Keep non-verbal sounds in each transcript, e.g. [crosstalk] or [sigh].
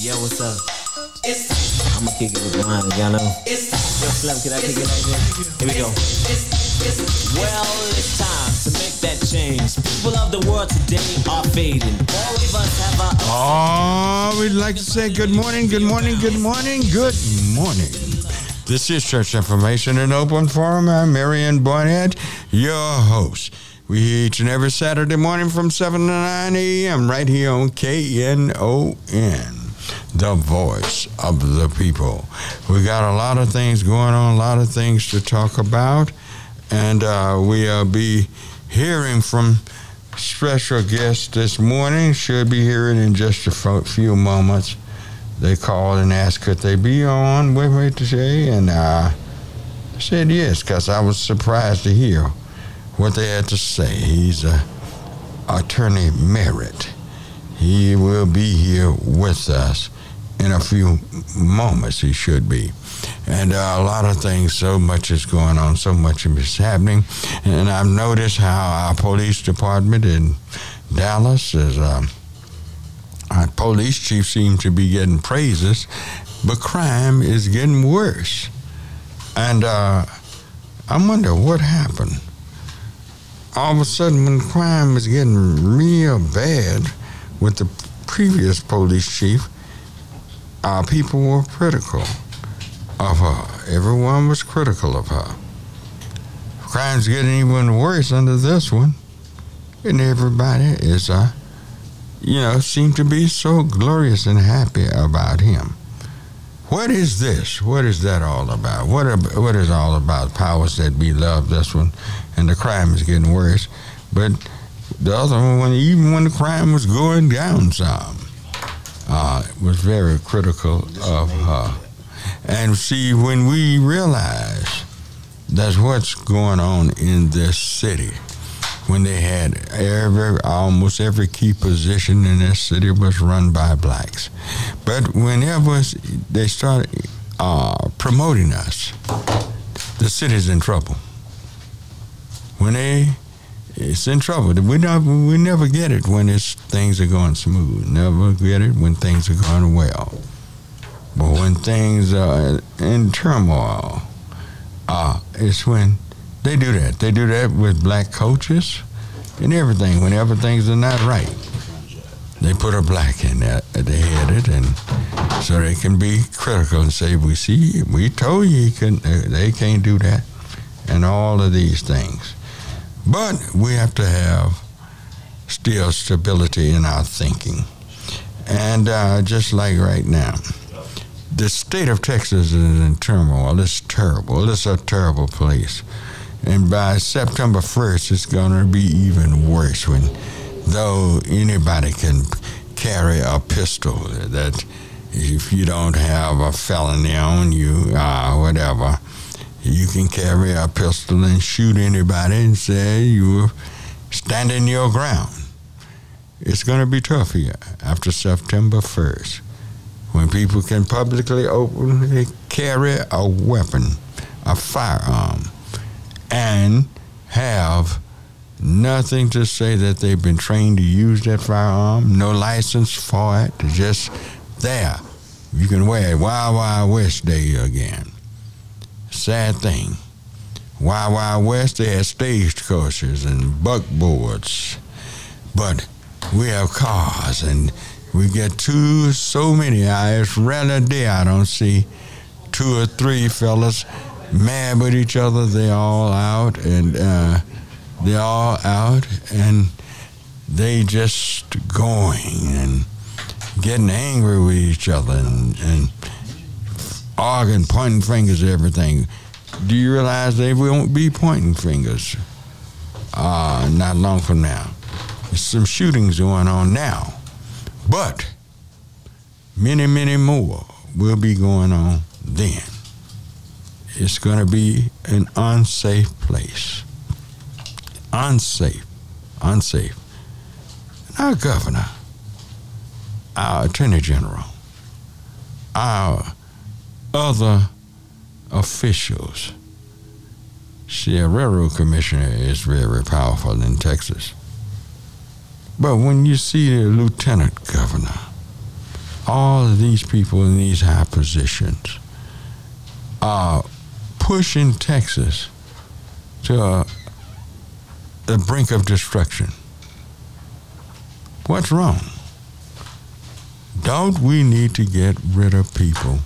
Yo, what's up? I'ma kick it with mine, y'all know. Yo, Slim, can I kick it like this? Here we go. Well, it's time to make that change. People of the world today are fading. All of us have our. Oh, we'd like to say good morning, good morning, good morning, good morning. This is Church Information and Open Forum. I'm Marion Barnett, your host. We each and every Saturday morning from 7 to 9 a.m. right here on KNON the voice of the people. We got a lot of things going on, a lot of things to talk about, and uh, we'll be hearing from special guests this morning. Should be hearing in just a few moments. They called and asked could they be on with me today, and I said yes because I was surprised to hear what they had to say. He's a attorney Merritt. He will be here with us in a few moments. He should be. And uh, a lot of things, so much is going on, so much is happening. And I've noticed how our police department in Dallas is. Um, our police chief seems to be getting praises, but crime is getting worse. And uh, I wonder what happened. All of a sudden, when crime is getting real bad with the previous police chief, our people were critical of her. Everyone was critical of her. Crime's getting even worse under this one, and everybody is, uh, you know, seem to be so glorious and happy about him. What is this? What is that all about? What what is all about? Powers that be love. This one, and the crime is getting worse. But the other one, even when the crime was going down some, uh, was very critical of her. And see, when we realize that's what's going on in this city, when they had every almost every key position in this city was run by blacks, but whenever they started uh, promoting us, the city's in trouble. When they it's in trouble. We never we never get it when it's things are going smooth. Never get it when things are going well. But when things are in turmoil, uh, it's when they do that. They do that with black coaches and everything. Whenever things are not right, they put a black in there at the head it, and so they can be critical and say, "We see, we told you, you can, they can't do that," and all of these things. But we have to have still stability in our thinking. And uh, just like right now, the state of Texas is in turmoil. It's terrible. It's a terrible place. And by September 1st, it's going to be even worse when, though anybody can carry a pistol, that if you don't have a felony on you, uh, whatever, you can carry a pistol and shoot anybody and say you're standing your ground. It's going to be tough here after September 1st when people can publicly openly carry a weapon, a firearm, and have nothing to say that they've been trained to use that firearm, no license for it, just there. You can wear Wild Wild West Day again sad thing. Wild West, they had stagecoaches and buckboards, but we have cars and we get two, so many. It's rare a day I don't see two or three fellas mad with each other. They all out and uh, they all out and they just going and getting angry with each other and, and arguing, pointing fingers at everything. Do you realize they won't be pointing fingers uh, not long from now? There's some shootings going on now, but many, many more will be going on then. It's going to be an unsafe place. Unsafe. Unsafe. Our governor, our attorney general, our other officials. See, a railroad commissioner is very powerful in Texas. But when you see the lieutenant governor, all of these people in these high positions are pushing Texas to uh, the brink of destruction. What's wrong? Don't we need to get rid of people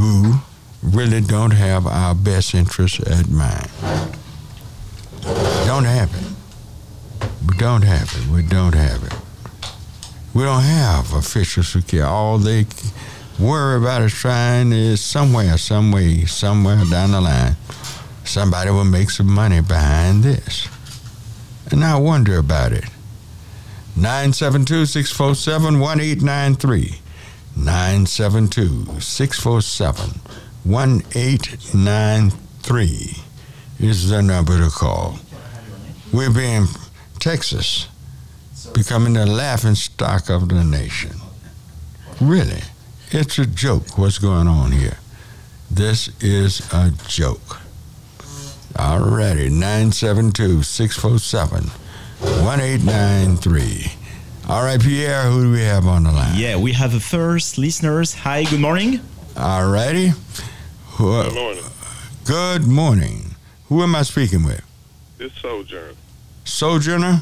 who really don't have our best interests at mind? Don't have it. We don't have it. We don't have it. We don't have officials who care. All they worry about is trying is somewhere, some way, somewhere down the line, somebody will make some money behind this. And I wonder about it. 972 647 1893. 972 647 1893 is the number to call. We're being Texas becoming the laughing stock of the nation. Really, it's a joke what's going on here. This is a joke. Alrighty, 972 647 1893. All right, Pierre, who do we have on the line? Yeah, we have a first listeners. Hi, good morning. All righty. Good morning. Good morning. Who am I speaking with? This Sojourner. Sojourner?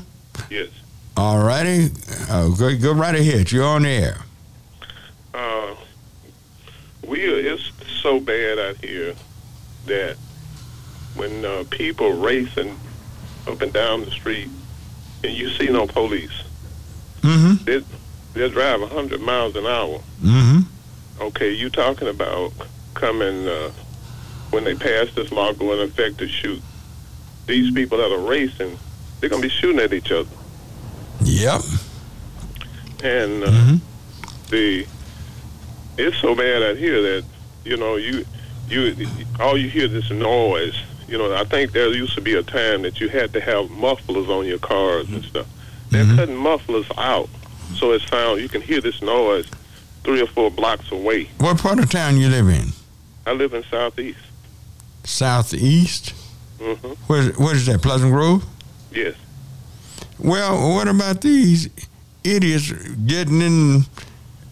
Yes. All righty. Uh, go, go right ahead. You're on the air. Uh, we are, it's so bad out here that when uh, people racing up and down the street and you see no police, Mm-hmm. they they drive 100 miles an hour. Mm-hmm. Okay, you talking about coming uh, when they pass this law going into effect to shoot these people that are racing? They're gonna be shooting at each other, Yep. and uh, Mm-hmm. the it's so bad out here that you know you you all you hear is this noise. You know, I think there used to be a time that you had to have mufflers on your cars and stuff. They're Mhm. cutting mufflers out, so it sounds you can hear this noise three or four blocks away. What part of town you live in? I live in southeast. Southeast? hmm Where's, what is that, Pleasant Grove? Yes. Well, what about these idiots getting in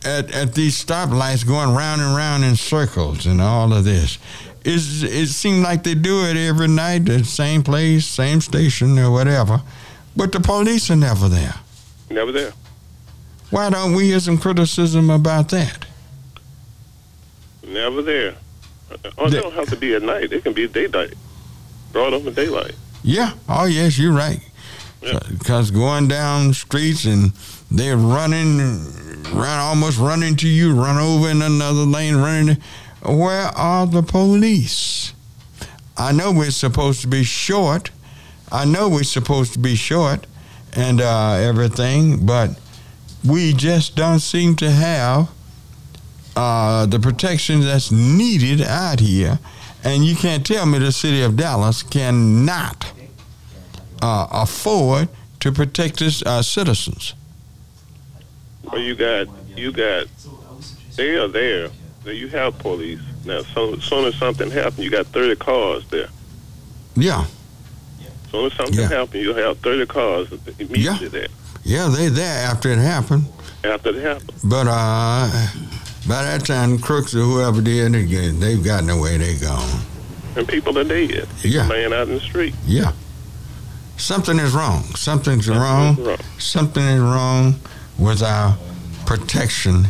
at, at these stoplights going round and round in circles and all of this? It's, it seems like they do it every night, the same place, same station or whatever, but the police are never there. Never there. Why don't we hear some criticism about that? Never there. Uh, oh, they don't have to be at night. It can be daylight. Broad open daylight. Yeah. Oh, yes, you're right. Yeah. Because going down streets and they're running, run almost running to you, run over in another lane, running. Where are the police? I know we're supposed to be short. I know we're supposed to be short and uh, everything, but we just don't seem to have uh, the protection that's needed out here. And you can't tell me the city of Dallas cannot uh, afford to protect its uh, citizens. Well, you got you got they are there. Now, You have police now. So soon as something happens, you got thirty cars there. Yeah, soon as something Yeah. happens, you have thirty cars immediately Yeah. there yeah, they're there after it happened. after it happened. But uh, by that time, crooks or whoever did it, they- they've gotten away. They gone. And people are dead. Yeah. laying out in the street. Yeah. Something is wrong. Something's wrong. Wrong. Something is wrong with our protection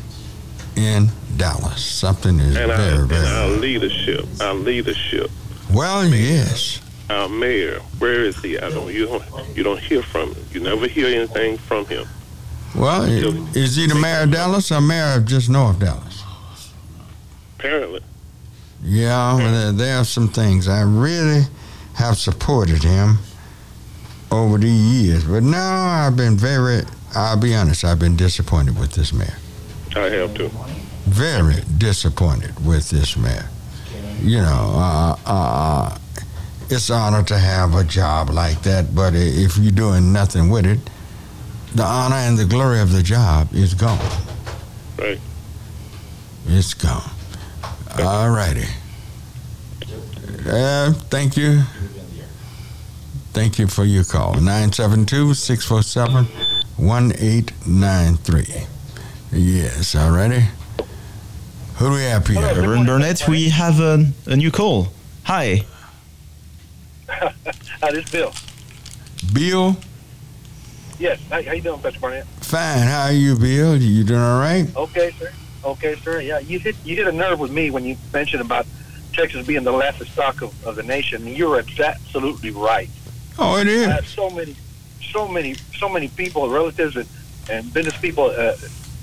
in Dallas. Something is And, our, very, and very our leadership, our leadership, Well, yes. Our mayor. Where is he? I don't. You don't. You don't hear from him. You never hear anything from him. Well, is he the mayor of Dallas or mayor of just North Dallas? Apparently, Yeah, there, there are some things. I really have supported him over the years, but now I've been very, I'll be honest, I've been disappointed with this mayor. I have too. Very disappointed with this mayor. You know, uh, uh, it's an honor to have a job like that, but if you're doing nothing with it, the honor and the glory of the job is gone. Right. It's gone. All righty. Uh, thank you. Thank you for your call. 972 647 1893. Yes, alrighty. Who do we have, here? Hello. Good Reverend morning, Burnett, we have a, a new call. Hi. [laughs] Hi, this is Bill. Bill? Yes. How, how you doing, Pastor Barnett? Fine. How are you, Bill? You doing all right? Okay, sir. Okay, sir. Yeah, you hit you hit a nerve with me when you mentioned about Texas being the laughing stock of, of the nation. You're absolutely right. Oh, it is. I have so many, so many, so many people, relatives, and, and business people uh,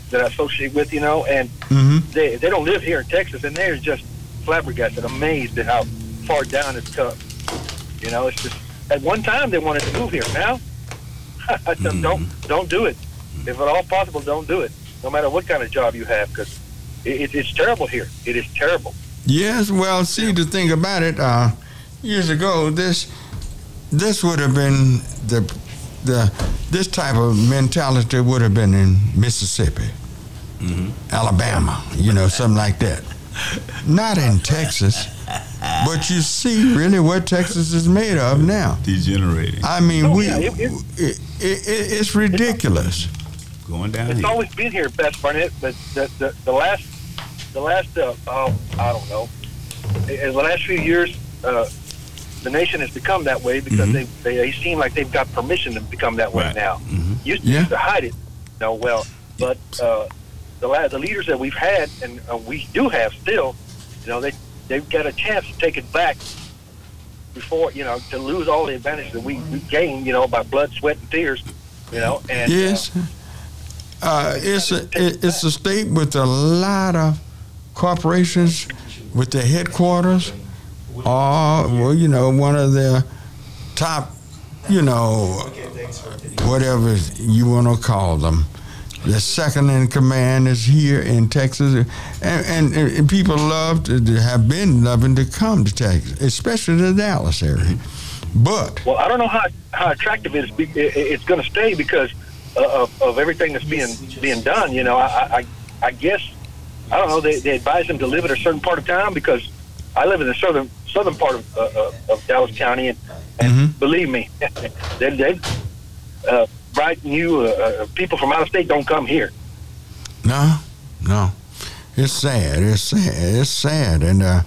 that I associate with, you know, and Mm-hmm. they they don't live here in Texas, and they're just flabbergasted, amazed at how far down it's come. You know, it's just at one time they wanted to move here. Now, [laughs] I them, don't don't do it. If at all possible, don't do it. No matter what kind of job you have, because it, it, it's terrible here. It is terrible. Yes. Well, see, the thing about it, uh, years ago, this this would have been the the this type of mentality would have been in Mississippi, Alabama, you know, something like that. Not in Texas, but you see really what Texas is made of now. Degenerating, I mean, Oh, we yeah, it, it- it, it, it's ridiculous. going down It's here. always been here, Best Barnett, but the, the, the last, the last, uh, oh, I don't know, in the last few years, uh, the nation has become that way because they, they they seem like they've got permission to become that way Right. now. Mhm. Used, Yeah. used to hide it, no, well, but uh, the la- the leaders that we've had and uh, we do have still, you know, they they've got a chance to take it back before you know to lose all the advantage that we, we gained, you know, by blood, sweat, and tears, you know, and uh, Yes. Uh, it's a it, it's a state with a lot of corporations with their headquarters, or well, you know, one of the top, you know, whatever you want to call them. The second in command is here in Texas, and, and, and people love to, to have been loving to come to Texas, especially the Dallas area. But Well, I don't know how how attractive it is. It, it- it's going to stay because uh, of, of everything that's being being done. You know, I I, I guess I don't know. They, they advise them to live in a certain part of town because I live in the southern southern part of uh, of Dallas County, and, and Mhm. believe me, [laughs] they they uh, bright new uh, uh, people from out of state don't come here. No, no. It's sad. It's sad. It's sad. And uh,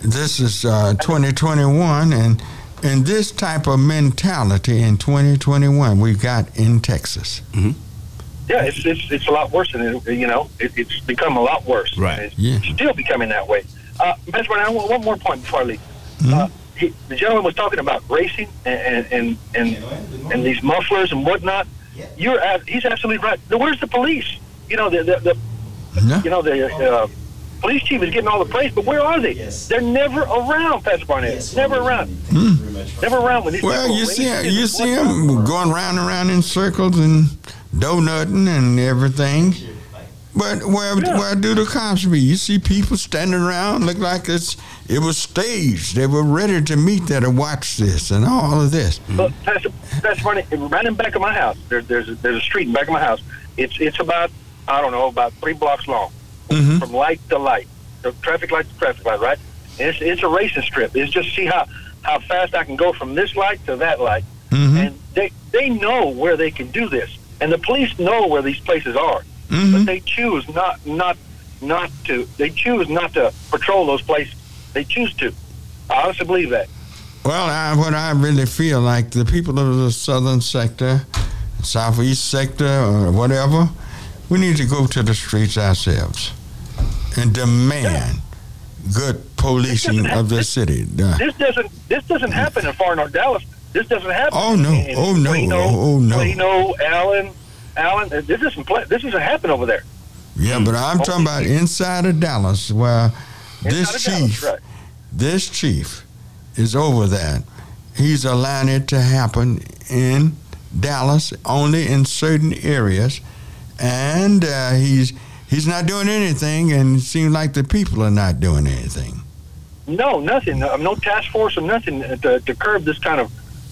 this is uh, 2021, and and this type of mentality in 2021 we got in Texas. Yeah, it's it's, it's a lot worse than it, you know. It, it's become a lot worse. Right. It's Yeah. still becoming that way. Uh, Best I want one more point before I leave. Mhm. He, the gentleman was talking about racing and and and, and these mufflers and whatnot. You're ab- he's absolutely right. Now, Where's the police? You know the the, the No? you know the uh, police chief is getting all the praise, but where are they? They're never around, Pastor Barnett. Never around. Never around when these Well, people you see, racing you see whatnot. them going round and round in circles and donutting and everything. But where Yeah. where do the cops be? You see people standing around, look like it's it was staged. They were ready to meet there to watch this and all of this. But that's Pastor Barney, right in back of my house, there, there's a, there's a street in back of my house. It's it's about I don't know about three blocks long, Mhm. from light to light, the traffic light to traffic light, right? And it's it's a racing strip. It's just see how how fast I can go from this light to that light, Mhm. and they they know where they can do this, and the police know where these places are, Mhm. but they choose not not not to. They choose not to patrol those places. They choose to. I honestly believe that. Well, I, what I really feel like the people of the southern sector, southeast sector, or whatever, we need to go to the streets ourselves and demand good policing of the city. This doesn't this doesn't happen in far north Dallas. This doesn't happen. Oh, no. Oh, no. Plano, Oh, no. Plano, Allen, Allen. uh, This isn't play, this isn't happen over there. yeah, but I'm talking about inside of Dallas, where this Inside Dallas, chief, right. this chief, is over that. He's allowing it to happen in Dallas, only in certain areas, and uh, he's he's not doing anything, and it seems like the people are not doing anything. No, nothing. No task force or nothing to, to curb this kind of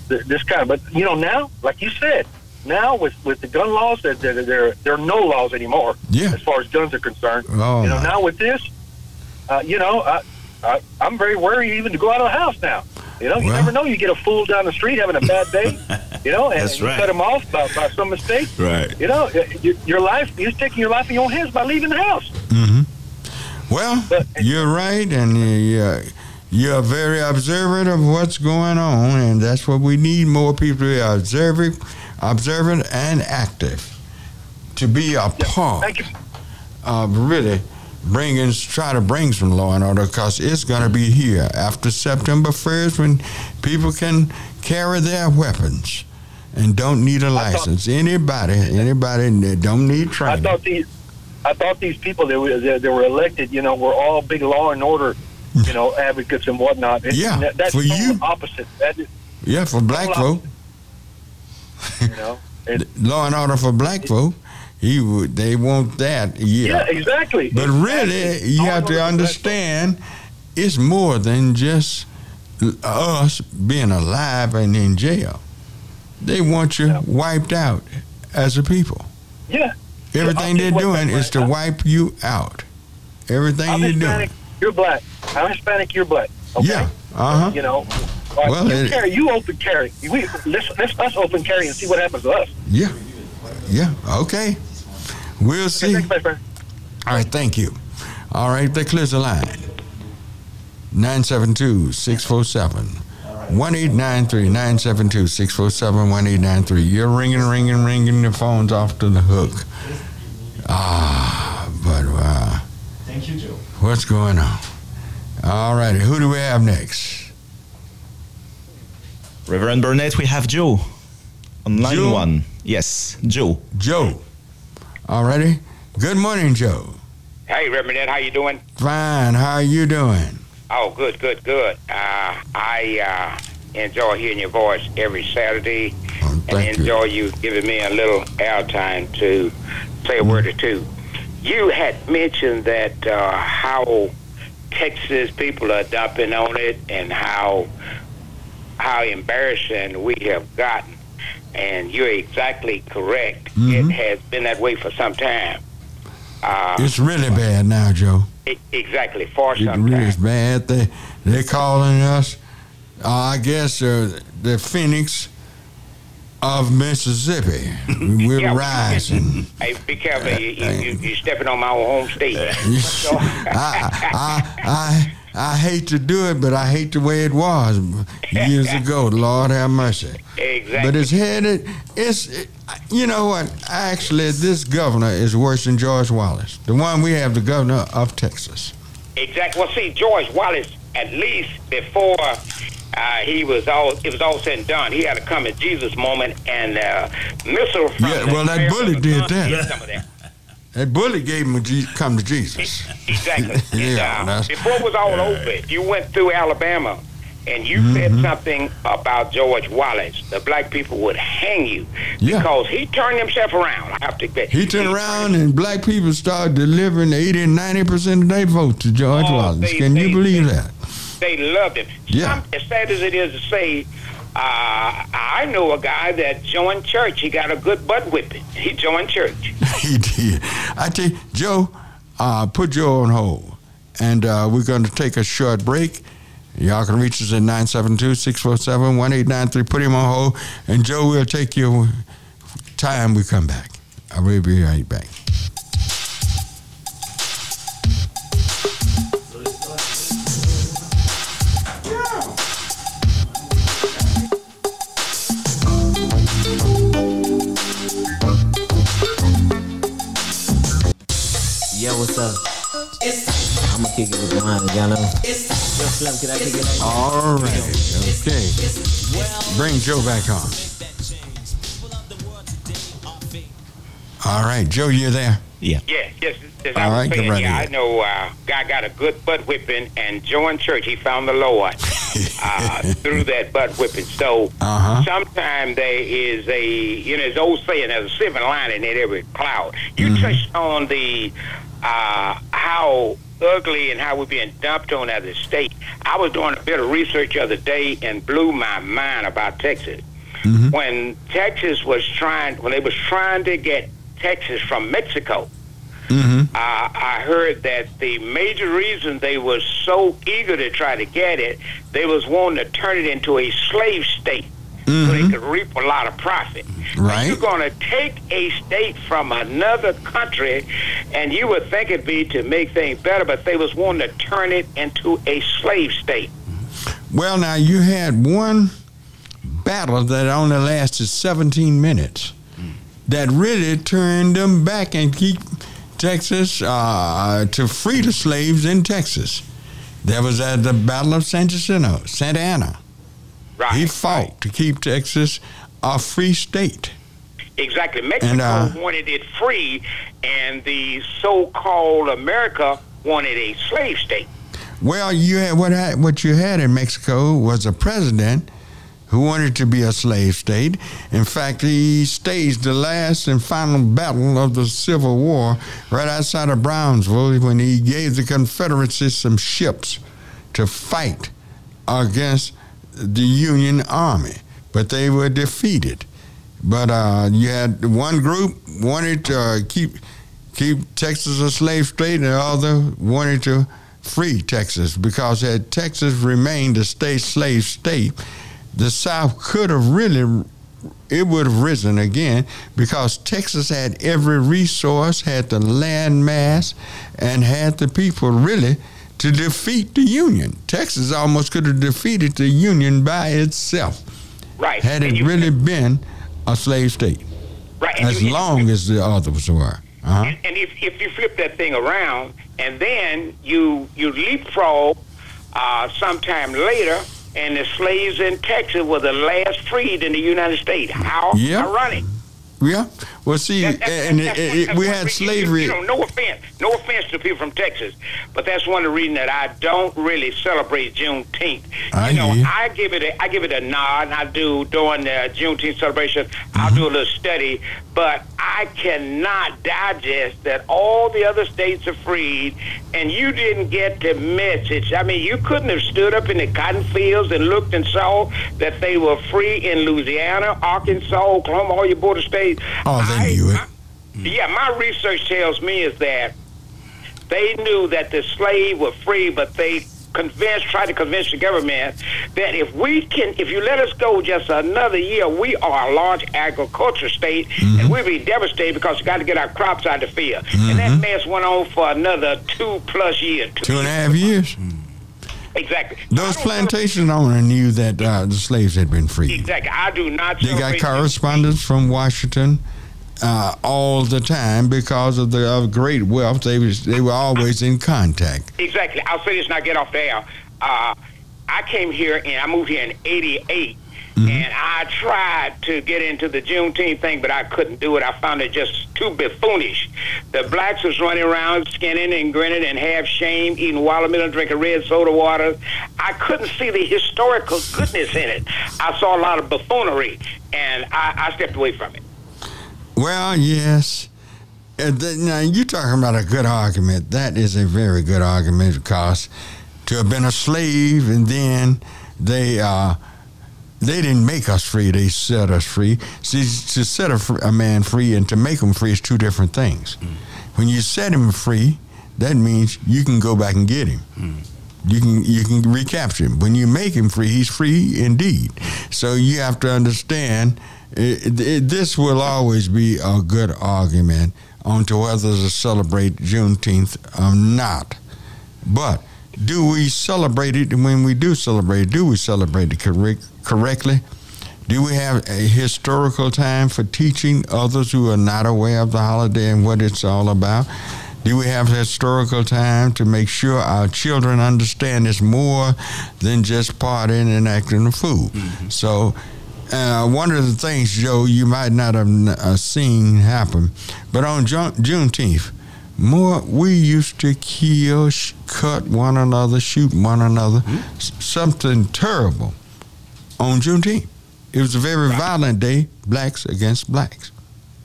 this kind of. But you know now, like you said, now with with the gun laws, that there, there there are no laws anymore Yeah. as far as guns are concerned. Oh, you know my. now with this, uh, you know, I, I I'm very wary even to go out of the house now. You know, you never know. You get a fool down the street having a bad day. [laughs] You know, and you right. cut him off by, by some mistake. Right. You know, your, your life, you're taking your life in your own hands by leaving the house. Well, But- you're right, and you're, you're very observant of what's going on, and that's what we need more people to be observant, observant and active to be a part Thank you. of really bringing, try to bring some law and order, because it's going to be here after September 1st when people can carry their weapons and don't need a thought- license. Anybody, anybody that don't need training. I thought these, I thought these people that were that, were elected, you know, were all big law and order, you know, advocates and whatnot. It's- Yeah, that- that's for you. opposite. That is, yeah, for black folk. [laughs] you know. Law and order for black folk. He would, they want that, yeah. yeah. exactly. But really, you have to understand, it's more than just us being alive and in jail. They want you Yeah. wiped out as a people. Yeah. Everything they're I'll tell you what, doing is to wipe you out. Everything I'm you're Hispanic. doing. You're black. I'm Hispanic. You're black. Okay? Yeah. Uh huh. You know. Like, Well, you it- carry. You open carry. We let's let's us open carry and see what happens to us. Yeah. Yeah. Okay. We'll Okay, see. thanks, my friend. All right, thank you. All right, that clears the line. 972 647 1893 972 647 1893. You're ringing, ringing, ringing the phone's off to the hook. Ah, but uh, Thank you, Joe. what's going on? All righty, who do we have next? Reverend Burnett, we have Joe on line Joe? one. Yes, Joe. Joe. All righty. Good morning, Joe. Hey, Reverend Ed, how you doing? Fine. How are you doing? Oh, good, good, good. Uh, I uh, enjoy hearing your voice every Saturday, Oh, and thank you. enjoy you giving me a little airtime to say a word or two. You had mentioned that uh, how Texas people are dumping on it, and how how embarrassing we have gotten. And you're exactly correct. Mhm. It has been that way for some time. Uh, It's really bad now, Joe. e- exactly for It some really time. is bad. They they're calling us, uh, I guess, uh, the Phoenix of Mississippi. We're Yeah, rising. [laughs] Hey, be careful. You, you, you, you're stepping on my own home state. [laughs] I, I, I, I hate to do it, but I hate the way it was years ago. Lord have mercy. exactly. But it's headed. It's it, you know what? Actually, this governor is worse than George Wallace, the one we have, the governor of Texas. exactly. Well, see, George Wallace, at least before uh, he was all, it was all said and done, he had a come at Jesus moment and uh, missile from Yeah, well, that bullet did that. Some of that. That bully gave him a come to Jesus. [laughs] Exactly. [laughs] Yeah, uh, before it was all over, if you went through Alabama and you Mm-hmm. said something about George Wallace, the black people would hang you Yeah. because he turned himself around. I have to admit. He turned around and black people started delivering 80 and 90 percent of their vote to George Oh, Wallace. they- Can you believe they- that? They loved him. Yeah. Some, as sad as it is to say, uh, I know a guy that joined church. He got a good butt whipping. He joined church. [laughs] he did. I tell you, Joe, uh, put Joe on hold. And uh, we're going to take a short break. Y'all can reach us at 972 647 1893. Put him on hold. And Joe, we'll take your time we come back. I will be right back. Yo, what's up? I'ma kick it with mine, y'all know. Yo, Slim, can I kick it like All right. Okay. Bring Joe back on. All right. Joe, you there? Yeah. Yeah, yes. As All I was right, get saying, ready. yeah, I know. Uh, guy got a good butt whipping and joined church. He found the Lord [laughs] uh, through that butt whipping. So Uh-huh. sometimes there is a, you know, there's old saying, there's a silver lining in every cloud. You Mm-hmm. touched on the uh, how ugly and how we're being dumped on as a state. I was doing a bit of research the other day and blew my mind about Texas. Mm-hmm. When Texas was trying, when they was trying to get Texas from Mexico, Mm-hmm. uh, I heard that the major reason they were so eager to try to get it, they was wanting to turn it into a slave state. So they could reap a lot of profit. Right. You're going to take a state from another country, and you would think it'd be to make things better, but they was wanting to turn it into a slave state. Well, now you had one battle that only lasted 17 minutes that really turned them back and keep Texas uh, to free the slaves in Texas. That was at the Battle of Santa Ana. Santa Ana. Right. He fought to keep Texas a free state. Exactly. Mexico And, uh, wanted it free, and the so-called America wanted a slave state. Well, you had what had, what you had in Mexico was a president who wanted to be a slave state. In fact, he staged the last and final battle of the Civil War right outside of Brownsville when he gave the Confederacy some ships to fight against the Union Army, but they were defeated. But uh, you had one group wanted to uh, keep keep Texas a slave state, and the other wanted to free Texas because had Texas remained a state slave state, the South could have really it would have risen again because Texas had every resource, had the land mass, and had the people really to defeat the Union. Texas almost could have defeated the Union by itself Right. had And it you- really been a slave state, right. and as you- long as the others were. Uh-huh. And, and if, if you flip that thing around and then you you leapfrog uh, sometime later, and the slaves in Texas were the last freed in the United States. How Yeah. ironic! Yeah. Well, see, That- that's- and that's it, that's we had slavery. You know, no offense, no offense to people from Texas, but that's one of the reasons that I don't really celebrate Juneteenth. I you know, hear. I give it a, I give it a nod. And I do during the Juneteenth celebration. I'll Mm-hmm. do a little study, but I cannot digest that all the other states are freed, and you didn't get the message. I mean, you couldn't have stood up in the cotton fields and looked and saw that they were free in Louisiana, Arkansas, Oklahoma, all your border states. Oh, they I- knew it. Yeah, my research tells me is that they knew that the slave were free, but they convinced, tried to convince the government that if we can, if you let us go just another year, we are a large agriculture state, and we'll be devastated because we got to get our crops out of the field. And that mess went on for another two plus years. Two and a half years. Exactly. Those plantation owners knew that uh, the slaves had been freed. Exactly. I do not. They got correspondence from Washington uh, all the time because of the of great wealth. They was they were always in contact. Exactly. I'll say this and I get off the air. Uh, I came here and I moved here in '88, and I tried to get into the Juneteenth thing, but I couldn't do it. I found it just too buffoonish. The blacks was running around skinning and grinning and half shame, eating watermelon, drinking red soda water. I couldn't see the historical goodness in it. I saw a lot of buffoonery, and I, I stepped away from it. Well, yes. Uh, now you're talking about a good argument. That is a very good argument because to have been a slave and then they uh, they didn't make us free. They set us free. See, to set a, a man free and to make him free is two different things. When you set him free, that means you can go back and get him. You can you can recapture him. When you make him free, he's free indeed. So you have to understand. It, it, this will always be a good argument on to whether to celebrate Juneteenth or not. But do we celebrate it? And when we do celebrate it, do we celebrate it correct, correctly? Do we have a historical time for teaching others who are not aware of the holiday and what it's all about? Do we have historical time to make sure our children understand it's more than just partying and acting a fool? Mm-hmm. So, uh, one of the things, Joe, you might not have uh, seen happen, but on June, Juneteenth, more we used to kill, sh- cut one another, shoot one another, s- something terrible on Juneteenth. It was a very violent day, blacks against blacks.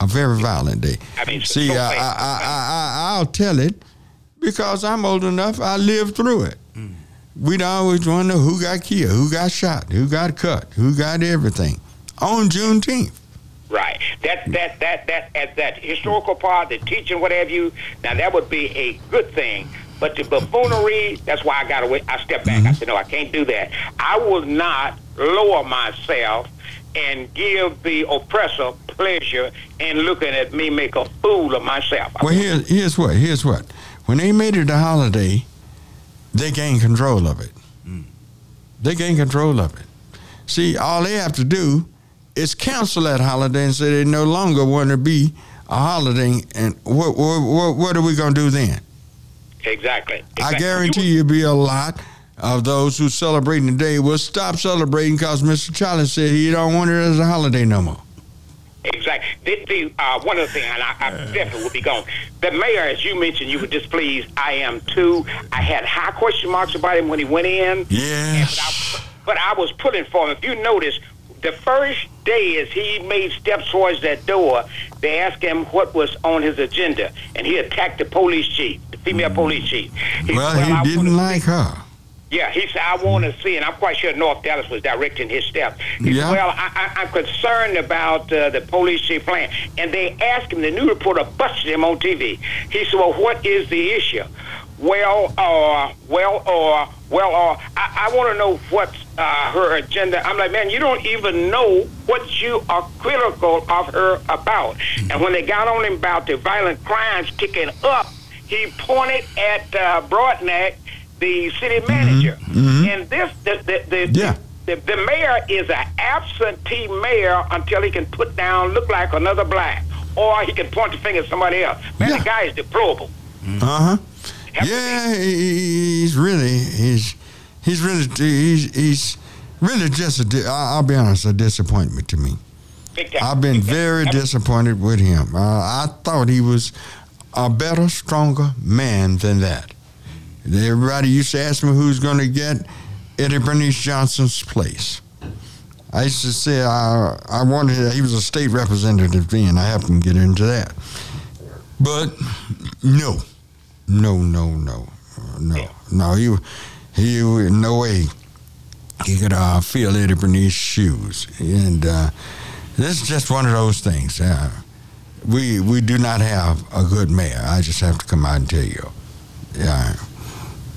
A very violent day. I mean, See, so I, I. I, I, I'll tell it because I'm old enough. I lived through it. We'd always wonder who got killed, who got shot, who got cut, who got everything on Juneteenth. Right. That that that that at that historical part, the teaching, what have you. Now that would be a good thing. But the buffoonery, that's why I got away. I stepped back. I mm-hmm. said, no, I can't do that. I will not lower myself and give the oppressor pleasure in looking at me make a fool of myself. Well, here's, here's what. Here's what. When they made it a holiday, they gain control of it. Mm. They gain control of it. See, all they have to do is cancel that holiday and say they no longer want to be a holiday. And what what what, what are we going to do then? Exactly. I guarantee you, will be a lot of those who celebrating today will stop celebrating because Mr. Charlie said he don't want it as a holiday no more. Exactly. Uh, one other thing, and I, I definitely will be gone. The mayor, as you mentioned, you were displeased. I am too. I had high question marks about him when he went in. Yeah. But I, but I was pulling for him. If you notice, the first day as he made steps towards that door, they asked him what was on his agenda, and he attacked the police chief, the female police chief. He Well, said, I he didn't like her. Yeah, he said, I want to see, and I'm quite sure North Dallas was directing his steps. He Yeah. said, well, I, I, I'm concerned about uh, the police chief plan. And they asked him, the new reporter busted him on TV. He said, well, what is the issue? Well, uh, well, uh, well, uh, I, I want to know what's uh, her agenda. I'm like, man, you don't even know what you are critical of her about. And when they got on him about the violent crimes kicking up, he pointed at uh, Broadnax, the city manager. And this, the, the, the, Yeah. the, the mayor is an absentee mayor until he can put down, look like another black, or he can point the finger at somebody else. Man, Yeah. the guy is deplorable. Uh huh. Yeah, he- he's really he's he's really he's he's really just a. di- I'll be honest, a disappointment to me. I've been very disappointed with him. Uh, I thought he was a better, stronger man than that. Everybody used to ask me who's going to get Eddie Bernice Johnson's place. I used to say I, I wanted, he was a state representative then. I happened to get into that. But no, no, no, no, no, no. He, he, in no way he could uh, fill Eddie Bernice's shoes. And uh, this is just one of those things. Uh, we we do not have a good mayor. I just have to come out and tell you. Yeah.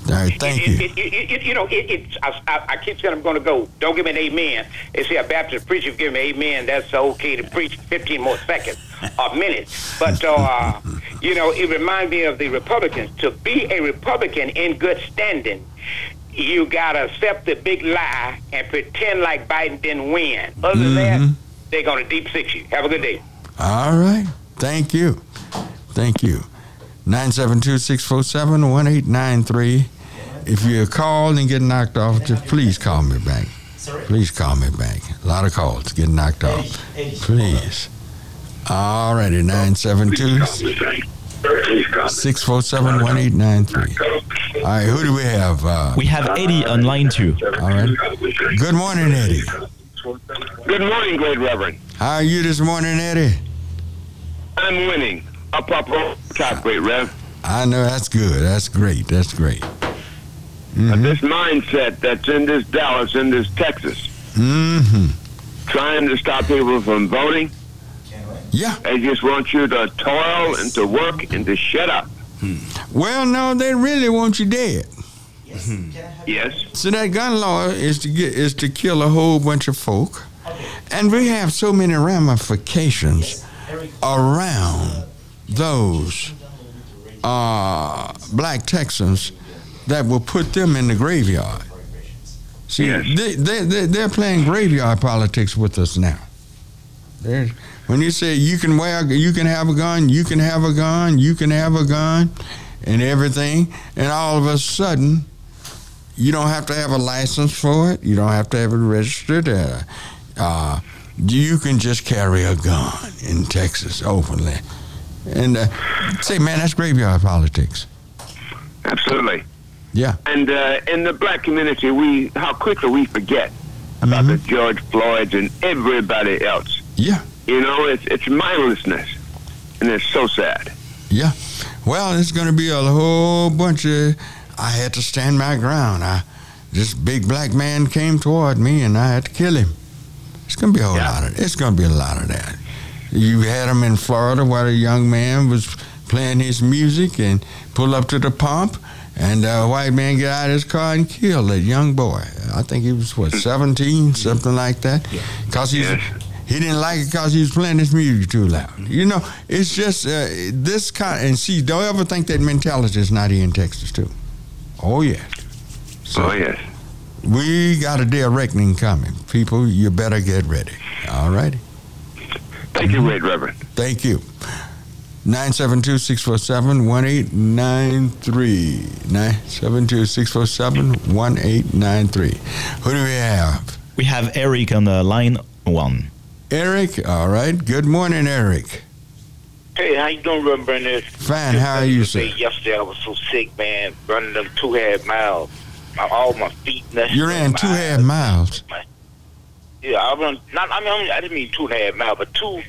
All right, thank it, you. It, it, you know, it, it, I, I, keep saying I'm going to go. Don't give me an amen. They say a Baptist preacher give me an amen. That's okay to preach 15 more seconds or minutes. But, uh, [laughs] you know, it reminds me of the Republicans. To be a Republican in good standing, you got to accept the big lie and pretend like Biden didn't win. Other than that, they're going to deep six you. Have a good day. All right. Thank you. Thank you. 972-647-1893. If you call and get knocked off, just please call me back. Please call me back. A lot of calls get knocked off. Please. All righty, 972-647-1893. All right, who do we have? Uh, We have Eddie on line two. all right. Good morning, Eddie. Good morning, great reverend. How are you this morning, Eddie? I'm winning. Up, up, up, top, great rev. I know that's good. That's great. That's great. But this mindset that's in this Dallas, in this Texas, Mm-hmm. trying to stop people from voting, Yeah. they just want you to toil and to work and to shut up. Well, no, they really want you dead. Yes. So that gun law is to get is to kill a whole bunch of folk, and we have so many ramifications around those uh, black Texans that will put them in the graveyard. See, Yes. they, they, they, they're playing graveyard politics with us now. When you say you can wear, you can have a gun, you can have a gun, you can have a gun, and everything, and all of a sudden, you don't have to have a license for it. You don't have to have it registered. Uh, uh, you can just carry a gun in Texas openly, and uh, say, man, that's graveyard politics. Absolutely. Yeah. And uh, in the black community, we how quickly we forget about the George Floyds and everybody else. Yeah. You know, it's it's mindlessness, and it's so sad. Yeah. Well, it's going to be a whole bunch of. I had to stand my ground. I, this big black man came toward me, and I had to kill him. It's going to be a whole Yeah. lot of. It's going to be a lot of that. You had him in Florida, where a young man was playing his music and pull up to the pump, and a white man get out of his car and kill that young boy. I think he was what 17, something like that, because he's. He didn't like it because he was playing his music too loud. You know, it's just uh, this kind. And see, don't ever think that mentality is not here in Texas too. Oh yeah. So Oh, yes. we got a day of reckoning coming. People, you better get ready. All righty. Thank you, Red Reverend. Thank you. 972 647 1893. 972 647 1893. Who do we have? We have Eric on the line one. Eric. All right. Good morning, Eric. Hey, how you doing, Reverend Burnett? Fine. How are you, sir? Yesterday I was so sick, man, running them two half miles. My, all my feet. and You ran my two eyes. half miles. Yeah, I run. Not. I mean, I didn't mean two and a half miles, but two,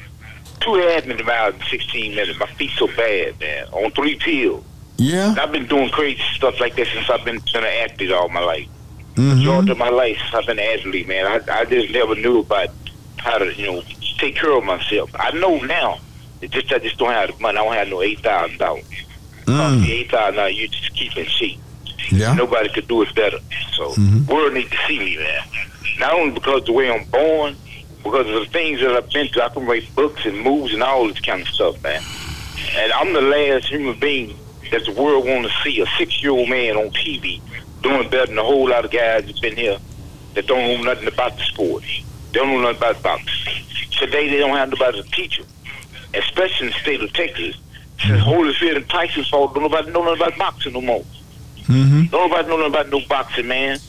two half minute miles in sixteen minutes. My feet so bad, man. On three pills. Yeah. And I've been doing crazy stuff like this since I've been, been an athlete all my life. Mm-hmm. Majority of my life since I've been an athlete, man. I, I just never knew about how to, you know, take care of myself. I know now. It's just I just don't have the money. I don't have no eight thousand dollars. Mm. Eight thousand dollars, you just keep in cheap. Yeah. Nobody could do it better. So Mhm. world need to see me, man. Not only because the way I'm born, because of the things that I've been through. I can write books and movies and all this kind of stuff, man. And I'm the last human being that the world want to see a six year old man on TV doing better than a whole lot of guys that's been here that don't know nothing about the sport. They don't know nothing about boxing. Today they don't have nobody to teach them, especially in the state of Texas. Since mm-hmm. Holyfield and Tyson fought, don't nobody know nothing about boxing no more. Mm-hmm. Nobody know nothing about no boxing, man.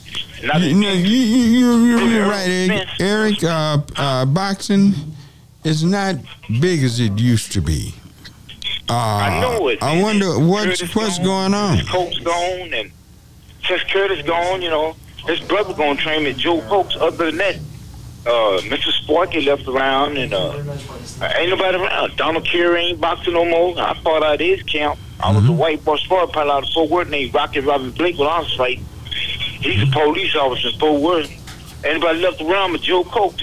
Not You, know, you, you, you, you're right, Eric. Eric uh, uh, boxing is not big as it used to be. Uh, I know it. I man. wonder what's Curtis what's gone, going on. Coke's gone, and since Curtis gone, you know, his brother gonna train me, Joe Cokes. Other than that, uh, Mr. Sparky left around, and uh, ain't nobody around. Donald Carey ain't boxing no more. I thought out his camp. I was a white boy sport pilot out of Fort Worth named Rocky Robin Blake when I was fighting. He's a police officer in Fort Worth. Anybody left around with Joe Coke, uh,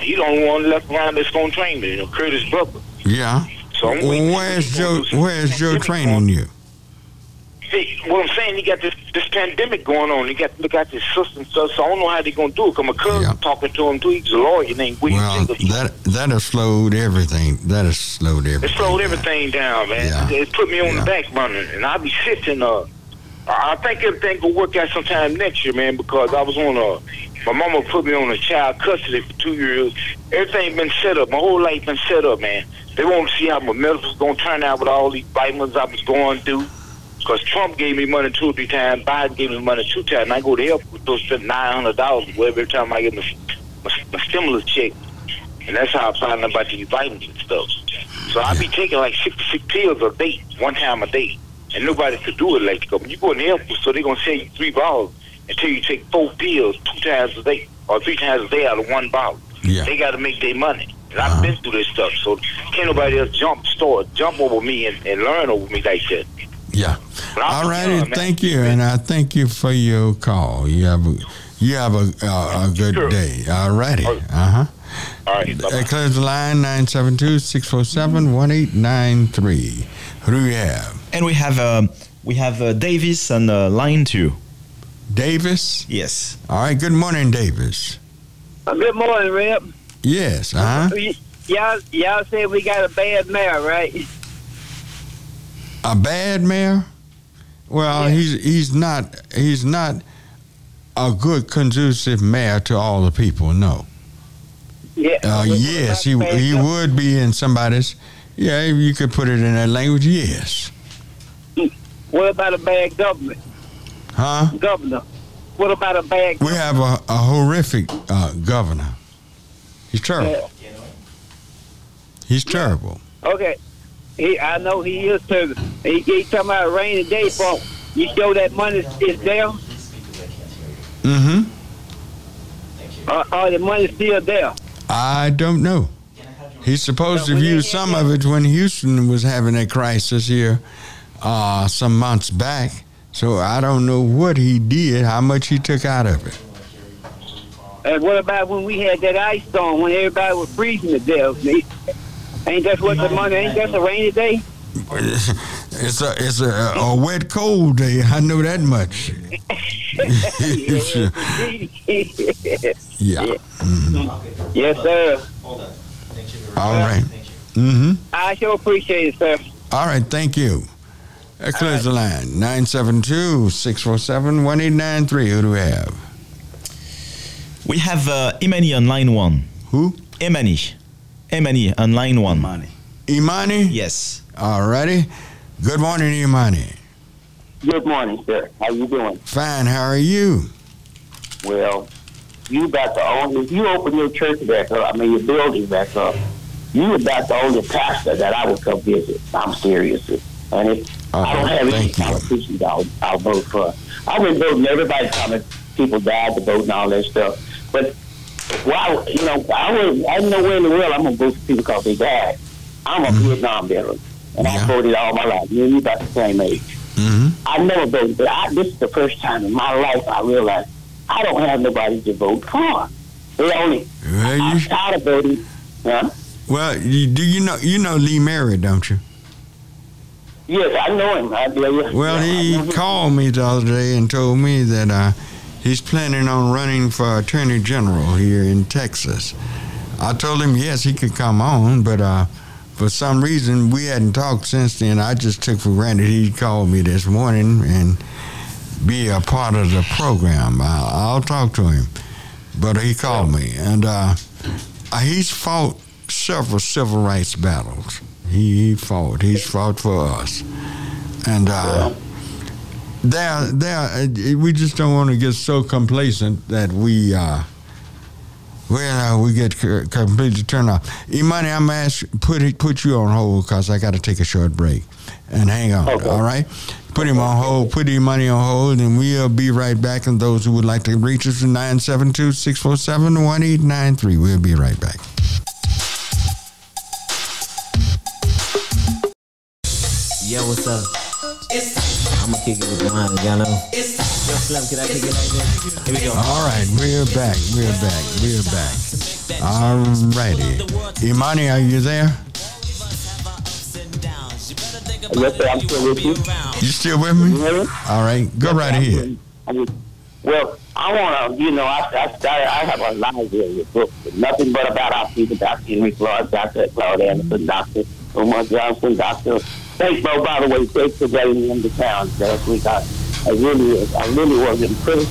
he the only one left around that's gonna train me. You know, Curtis' brother. Yeah. So I'm Where's Joe? Where's Joe training you? See, what I'm saying, he got this this pandemic going on. He got to look at this system stuff. So I don't know how they're gonna do it. Cause my cousin Yeah. talking to him too. He's a lawyer named William Well, Jacobs. that that has slowed everything. That has slowed everything. It slowed down. everything down, man. Yeah. It put me on Yeah. the back burner, and I'll be sitting. Uh, I I think everything will work out sometime next year, man. Because I was on a, my mama put me on a child custody for two years. Everything been set up. My whole life been set up, man. They want to see how my medical's gonna turn out with all these vitamins I was going through. Because Trump gave me money two or three times, Biden gave me money two times, and I go to help with those spend nine hundred dollars every time I get my, my, my stimulus check, and that's how I find out about these vitamins and stuff. So I be taking like sixty-six pills a day, one time a day, and nobody could do it like that. When you go in the help, so they're gonna send you three bottles until you take four pills two times a day or three times a day out of one bottle. Yeah. They got to make their money. And Uh-huh. I've been through this stuff, so can't nobody else jump start jump over me and, and learn over me like that. Yeah. But I'm All righty. man. Thank you, and I thank you for your call. You have a you have a a, a good Sure. day. All righty. Uh huh. All right, bye-bye. Uh, close the line 972-647-1893. Who do we have? And we have um, we have uh, Davis on uh, line two. Davis. Yes. All right. Good morning, Davis. Uh, Good morning, Rip. Yes. Uh huh. Y'all, y'all said we got a bad mayor, right? A bad mayor? Well, Yeah. he's he's not he's not a good conducive mayor to all the people. No. Yeah. Uh, yes, he he gov- would be in somebody's. Yeah, you could put it in that language. Yes. What about a bad government? Huh? Governor. What about a bad Governor? We have a, a horrific uh, governor. He's terrible. He's terrible. Okay. He, I know he is too. He, he talking about rainy day fund. You show that money is there? Mm-hmm. Or, or the money still there? I don't know. He's supposed to use some of it when Houston was having a crisis here uh, some months back. So I don't know what he did, how much he took out of it. And what about when we had that ice storm when everybody was freezing to death? Ain't that what the money? Ain't that a rainy day? [laughs] It's a it's a, a wet cold day. I know that much. [laughs] yeah. Mhm. Yes, sir. All right. Mm-hmm. I sure appreciate it, sir. All right. Thank you. That clears the line. 972-647-1893. Who do we have? We have uh, Imani on line one. Who? Imani. Imani on line one. Money. Imani? Yes. All righty. Good morning, Imani. Good morning, sir. How you doing? Fine. How are you? Well, you got the only. If you open your church back up, I mean your building back up, you about the only pastor that I would come visit. I'm serious. And if I don't uh-huh. have any thank you. politicians, I'll, I'll vote for. I've been voting. Everybody's coming. People died to vote and all that stuff. But well, you know, I was. I know where in the world I'm gonna vote for people because they died. I'm a Vietnam veteran, and Mm-hmm. Yeah. I voted all my life. You and you about the same age. Mm-hmm. I never voted, but I, this is the first time in my life I realized I don't have nobody to vote for. They only Well, I'm tired of voting. Huh? well you, do you know you know Lee Merritt, don't you? Yes, I know him. I, yeah, Well, yeah, he called me the other day and told me that uh, he's planning on running for Attorney General here in Texas. I told him yes, he could come on, but uh, for some reason we hadn't talked since then. I just took for granted he called me this morning and be a part of the program. I'll, I'll talk to him, but he called me and uh, he's fought several civil rights battles. He, he fought. He's fought for us, and. Uh, there, there, uh, we just don't want to get so complacent that we, uh, well, uh, we get c- completely turned off. Imani, I'm gonna ask, put it, put you on hold because I got to take a short break, and hang on. Okay. All right, put him on hold. Put Imani on hold, and we'll be right back. And those who would like to reach us, 972-647-1893. We'll be right back. Yo, what's up? I'ma kick it with mine, y'all know. Yo, Slim, can I kick it like this? Here we go. All right, we're back. We're back. We're back. All righty. Imani, are you there? Yes, sir. I'm still with you. You still with me? You hear? All right, go right I'm ahead. with- Well, I want to, you know, I, I started, I have a library of books, nothing but about our people, Dr. Henry Clark, Dr. Claude Anderson, Dr. Umar Johnson, Dr. Thanks, bro, by the way, thanks for bringing him to town last week. I, I really, I really was impressed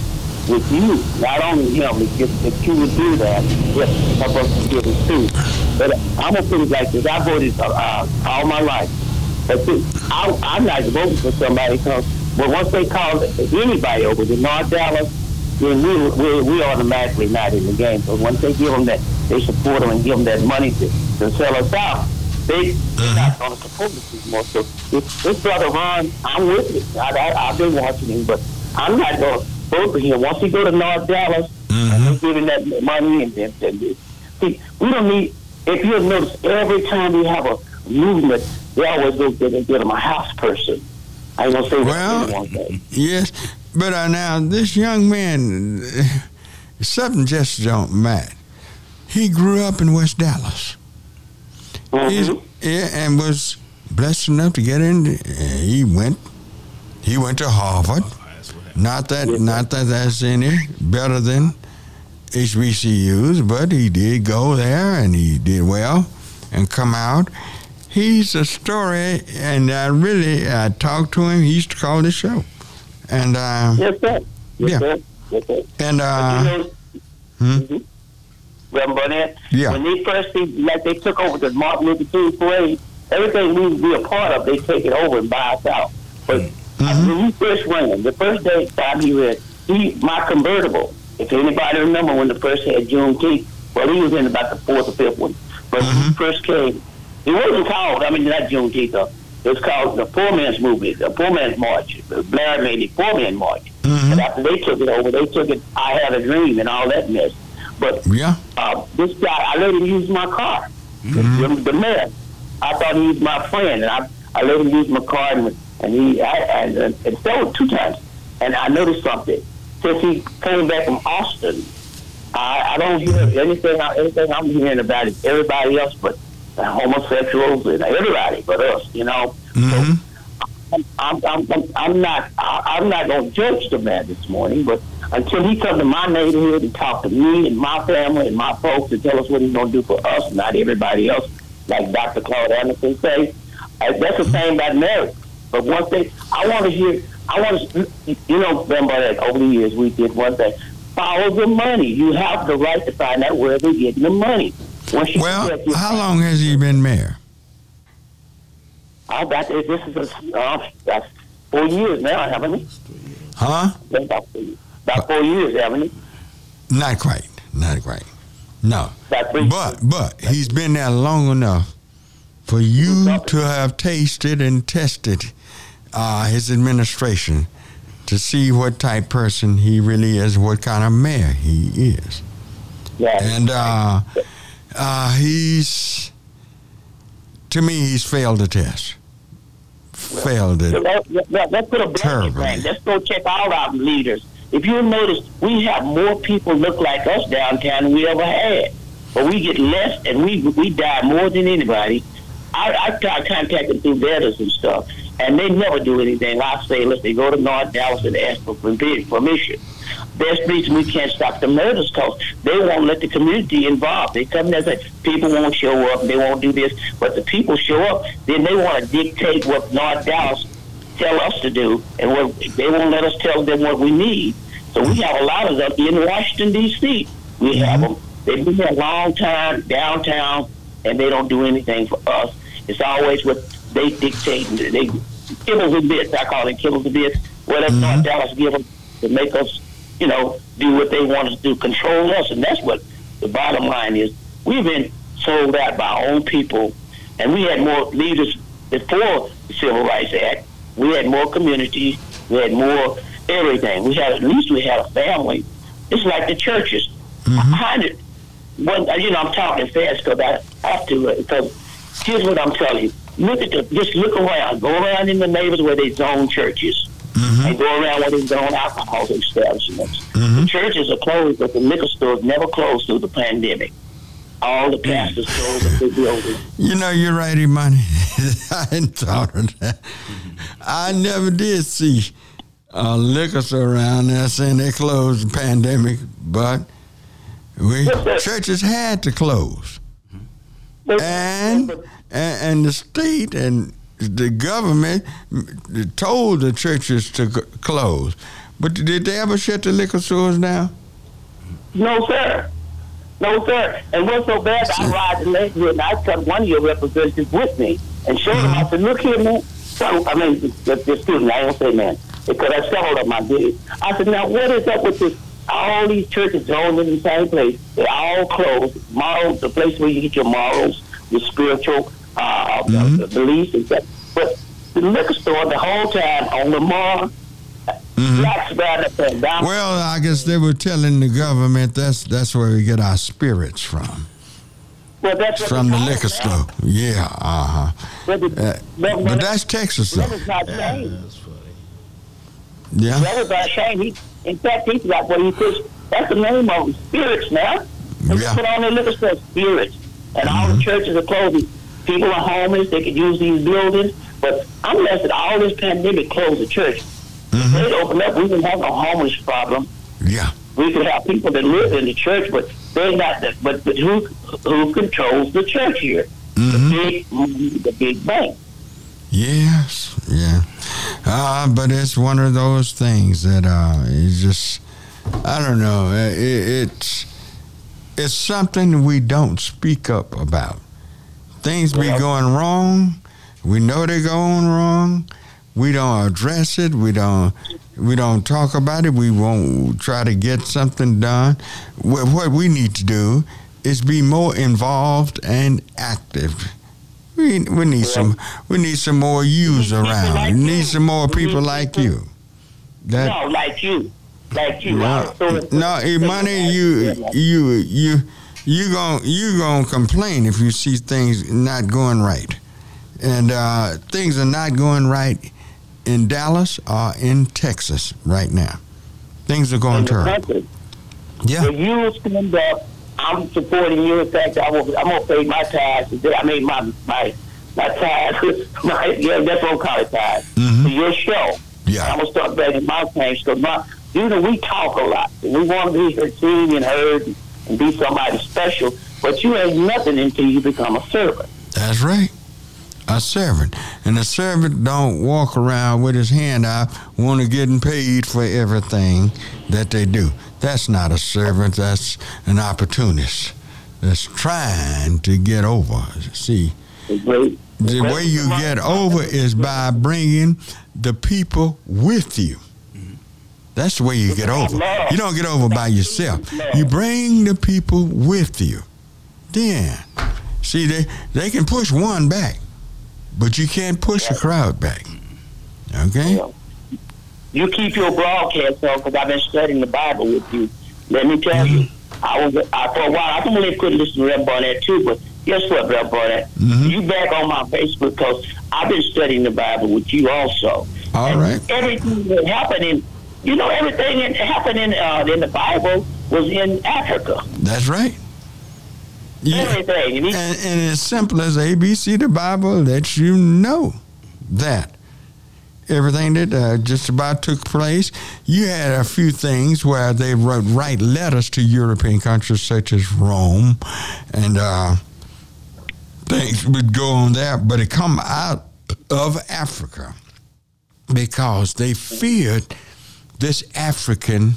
with you, not only him, just that you would do that, just help us to give it too. But I'm to put it like this, I voted uh, all my life. But see, I, I'm not voting for somebody because, but once they call anybody over to North Dallas, then we, we, we automatically not in the game. So once they give them that, they support them and give them that money to, to sell us out, not going to support us anymore. So this, this brother Ron, I'm with it. I, I, I've been watching him, but I'm not going to vote for him. Once he go to North Dallas, and they give him that money, and, and, and see, we don't need. If you'll notice, every time we have a movement, they always go get, get them a house person. I ain't gonna say Well, what they want to. Yes, but uh, now this young man, something just don't match. He grew up in West Dallas. Mhm. yeah, and was blessed enough to get in. He went. He went to Harvard. Not that, not that that's any better than HBCUs, but he did go there and he did well and come out. He's a story, and I really I talked to him. He used to call the show, and uh, Yes, sir. Yes, Yeah. sir. Yes, sir. and you uh, know, hmm? Mhm. Reverend Burnett, Yeah. when they first, see, like they took over the Martin Luther King parade, everything we would be a part of, they take it over and buy us out. But Mhm. when he first ran, the first day time he ran, he my convertible. If anybody remember when the first had Juneteenth, well, he was in about the fourth or fifth one. But when he first came, it wasn't called. I mean, not Juneteenth. Though. It was called the Poor Man's Movement, the Poor Man's March. Blair made it Poor Man March. Mhm. And after they took it over, they took it. I had a dream and all that mess. But yeah, uh, this guy, I let him use my car. The, the mayor, I thought he was my friend, and I, I let him use my car, and, and he I, and, and, and so two times. And I noticed something since he came back from Austin. I, I don't hear anything. Anything I'm hearing about is everybody else, but homosexuals and everybody but us. You know, hmm I'm, I'm, I'm, I'm not I'm not going to judge the man this morning, but until he come to my neighborhood and talk to me and my family and my folks and tell us what he's going to do for us, not everybody else, like Dr. Claude Anderson say, uh, that's the same about marriage. But one thing I want to hear, I want to, you know, remember that over the years we did one thing. Follow the money. You have the right to find out where they're getting the money. Once you Well, how long has he been mayor? I got this. This is a, uh, that's four years now, haven't we? Huh? About four, about four years, haven't we? Not quite. Not quite. No. But but he's been there long enough for you to have tasted and tested uh, his administration to see what type person he really is, what kind of mayor he is, yeah. and uh, uh, he's to me he's failed the test. Failed it. Let, let, let- let's put a blanket Terrible. plan. Let's go check all our leaders. If you notice, we have more people look like us downtown than we ever had. But we get less, and we we die more than anybody. I, I try contacting through veterans and stuff, and they never do anything. I say, let's they go to North Dallas and ask for permission. The reason we can't stop the murders because they won't let the community involved. They come there and say people won't show up, they won't do this, but the people show up, then they want to dictate what North Dallas tell us to do, and what they won't let us tell them what we need. So we have a lot of them in Washington D.C. We have mm-hmm. them. They've been here a long time downtown, and they don't do anything for us. It's always what they dictate. They give us a bit. I call it give us a bit. Whatever mm-hmm. North Dallas give them to make us, you know, do what they want us to do, control us, and that's what the bottom line is. We've been sold out by our own people, and we had more leaders before the Civil Rights Act. We had more communities. We had more everything. We had at least we had a family. It's like the churches. How did when you know I'm talking fast because I have to uh, because here's what I'm telling you. Look at the just look around. Go around in the neighbors where they zone churches. And go around where they own alcohol establishments. The churches are closed, but the liquor stores never closed through the pandemic. All the pastors closed their buildings. You know, you're right, Imani. [laughs] I hadn't thought of that. I never did see uh, liquor store around there saying they closed the pandemic, but we churches had to close, and and, and the state and the government told the churches to close. But did they ever shut the liquor stores down? No, sir. No, sir. And what's so bad, I ride the neighborhood and I took one of your representatives with me and showed him. I uh-huh. said, look here, man. So, I mean, excuse me, I don't say man, because I several of my did. I said, now, what is up with this? All these churches zoned in the same place. They all closed. Morals, the place where you get your morals, your spiritual uh, Mhm. uh, beliefs and stuff. But the liquor store, the whole time on the blacks bad up and down. Well, I guess they were telling the government that's that's where we get our spirits from. well, that's from the call it liquor now. store. Yeah, uh huh. But, the, Uh, but, but that's Texas though. That is not changed. Yeah. That is not changed. He, in fact, he's got what he puts. That's the name of them, spirits now. They Yeah. put on their liquor store spirits, and all Mm-hmm. the churches are closing. People are homeless. They could use these buildings, but unless all this pandemic closed the church, if they open up, we wouldn't have no homeless problem. Yeah. We could have people that live in the church, but they're not. The, but but who who controls the church here? hmm The big the big bank. Yes. Yeah. Uh, but it's one of those things that uh, it's just I don't know. It, it's it's something we don't speak up about. Things be going wrong. We know they're going wrong. We don't address it. We don't. We don't talk about it. We won't try to get something done. What, we need to do is be more involved and active. We, we need some. We need some more yous around. like we need some more people like you. That no, like you, like you. no, no, Imani, you you you you gon' you gonna complain if you see things not going right, and uh, things are not going right in Dallas or in Texas right now. Things are going terrible. Yeah, If you stand up, I'm supporting you. In fact, I will, I'm gonna pay my taxes. I mean, my my not tied. right? Yeah, that's what I'm calling tied. Mhm. To your show. Yeah. I'm gonna start bringing my things because my, you know, we talk a lot. We want to be seen and heard, and be somebody special. But you ain't nothing until you become a servant. That's right. A servant. And a servant don't walk around with his hand out want to getting paid for everything that they do. That's not a servant. That's an opportunist that's trying to get over. See, the way you get over is by bringing the people with you. That's the way you get over. You don't get over by yourself. You bring the people with you. Then, see, they, they can push one back, but you can't push a crowd back. Okay? You keep your broadcast on because I've been studying the Bible with you. Let me tell you, I was I, for a while. I really couldn't listen to Rev Barnett too, but guess what, Rev Barnett? Mhm. You back on my Facebook because I've been studying the Bible with you also. All And right. Everything that happened in, you know, everything that happened in uh, in the Bible was in Africa. That's right. Yeah. Everything. And and as simple as ABC, the Bible lets you know that everything that uh, just about took place. You had a few things where they wrote write letters to European countries such as Rome, and uh, things would go on there, but it come out of Africa because they feared this African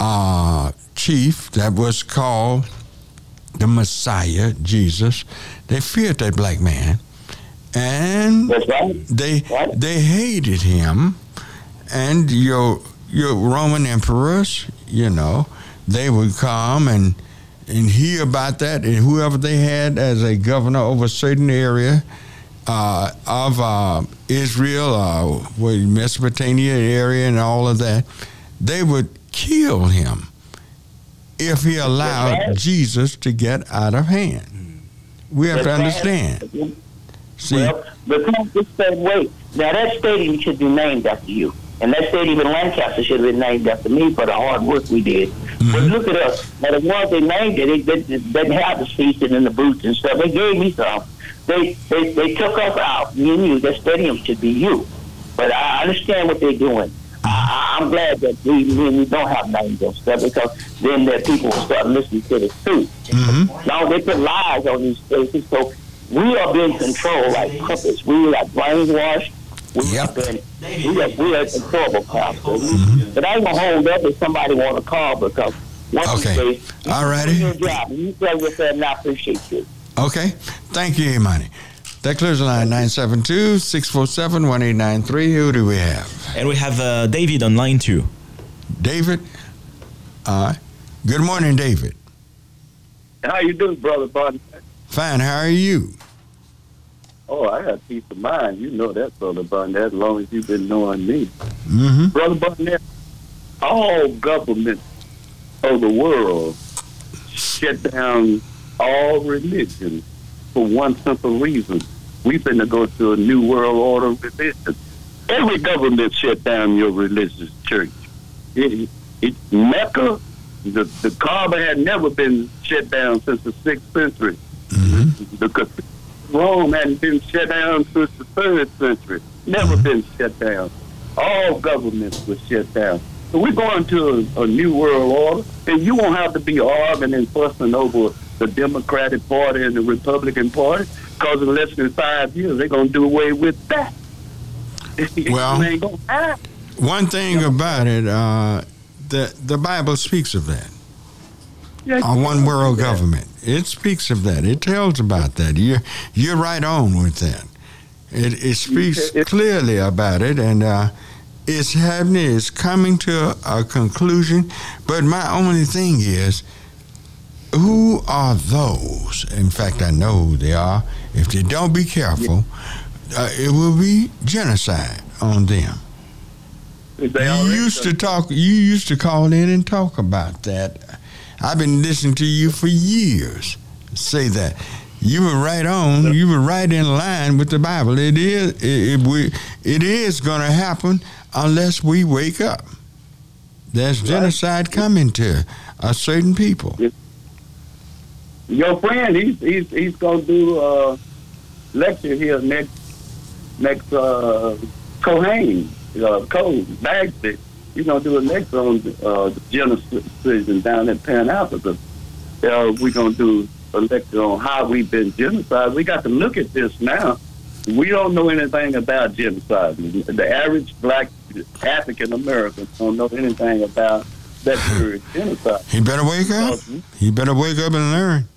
uh, chief that was called the Messiah, Jesus. They feared that black man, and right. they Right. they hated him. And your your Roman emperors, you know, they would come and and hear about that, and whoever they had as a governor over a certain area uh, of uh, Israel, uh, what, Mesopotamia area, and all of that, they would kill him if he allowed. Jesus to get out of hand. We have to understand. See, Well, because this same way. Now that stadium should be named after you. And that stadium in Lancaster should have been named after me for the hard work we did. But look at us. Now the ones they named it, they, didn't have the seating and the boots and stuff. They gave me some. They they, they took us out. Me and you, the stadium should be you. But I understand what they're doing. I, I'm glad that we, we don't have names and stuff because then that people will start listening to the truth. Mhm. Now they put lies on these places, so we are being controlled like puppets. We are brainwashed. We Yep. have been we are we are controllable cops. We- But I ain't gonna hold up if somebody want to call because once Okay. you say you All righty. your job, and you tell your family I appreciate you. Okay. Thank you, Imani. That clears the line 972 647 1893. Who do we have? And we have uh, David on line two. David? Uh, good morning, David. How you doing, brother Barnett? Fine. How are you? Oh, I got peace of mind. You know that, brother Barnett, as long as you've been knowing me. Mm-hmm. Brother Barnett, all governments of the world shut down all religions for one simple reason. We've been to go to a new world order religion. Every government shut down your religious church. It, it, Mecca, the, the Kaaba had never been shut down since the 6th century. Mm-hmm. The Rome hadn't been shut down since the third century. Never been shut down. All governments were shut down. So we're going to a, a new world order, and you won't have to be arguing and fussing over the Democratic Party and the Republican Party, because in less than five years they're going to do away with that. [laughs] Well- It ain't gonna happen. One thing about it, uh, the, the Bible speaks of that. Yeah, A one world government. It speaks of that. It tells about that. You're, you're right on with that. It, it speaks clearly about it, and uh, it's happening. It's coming to a conclusion. But my only thing is, who are those? In fact, I know who they are. If they don't be careful, uh, it will be genocide on them. They You used to talk. You used to call in and talk about that. I've been listening to you for years. Say that you were right on. You were right in line with the Bible. It is. It, it, we, it is going to happen unless we wake up. There's genocide coming to a certain people. Your friend, he's he's he's gonna do a lecture here next next uh, Cohen, uh, Cole Bagsby. He's gonna do a lecture on uh, genocide down in Pan Africa. Uh, we're gonna do a lecture on how we've been genocided. We got to look at this now. We don't know anything about genocide. The average black African American don't know anything about that word genocide. He better wake up. He better wake up and learn.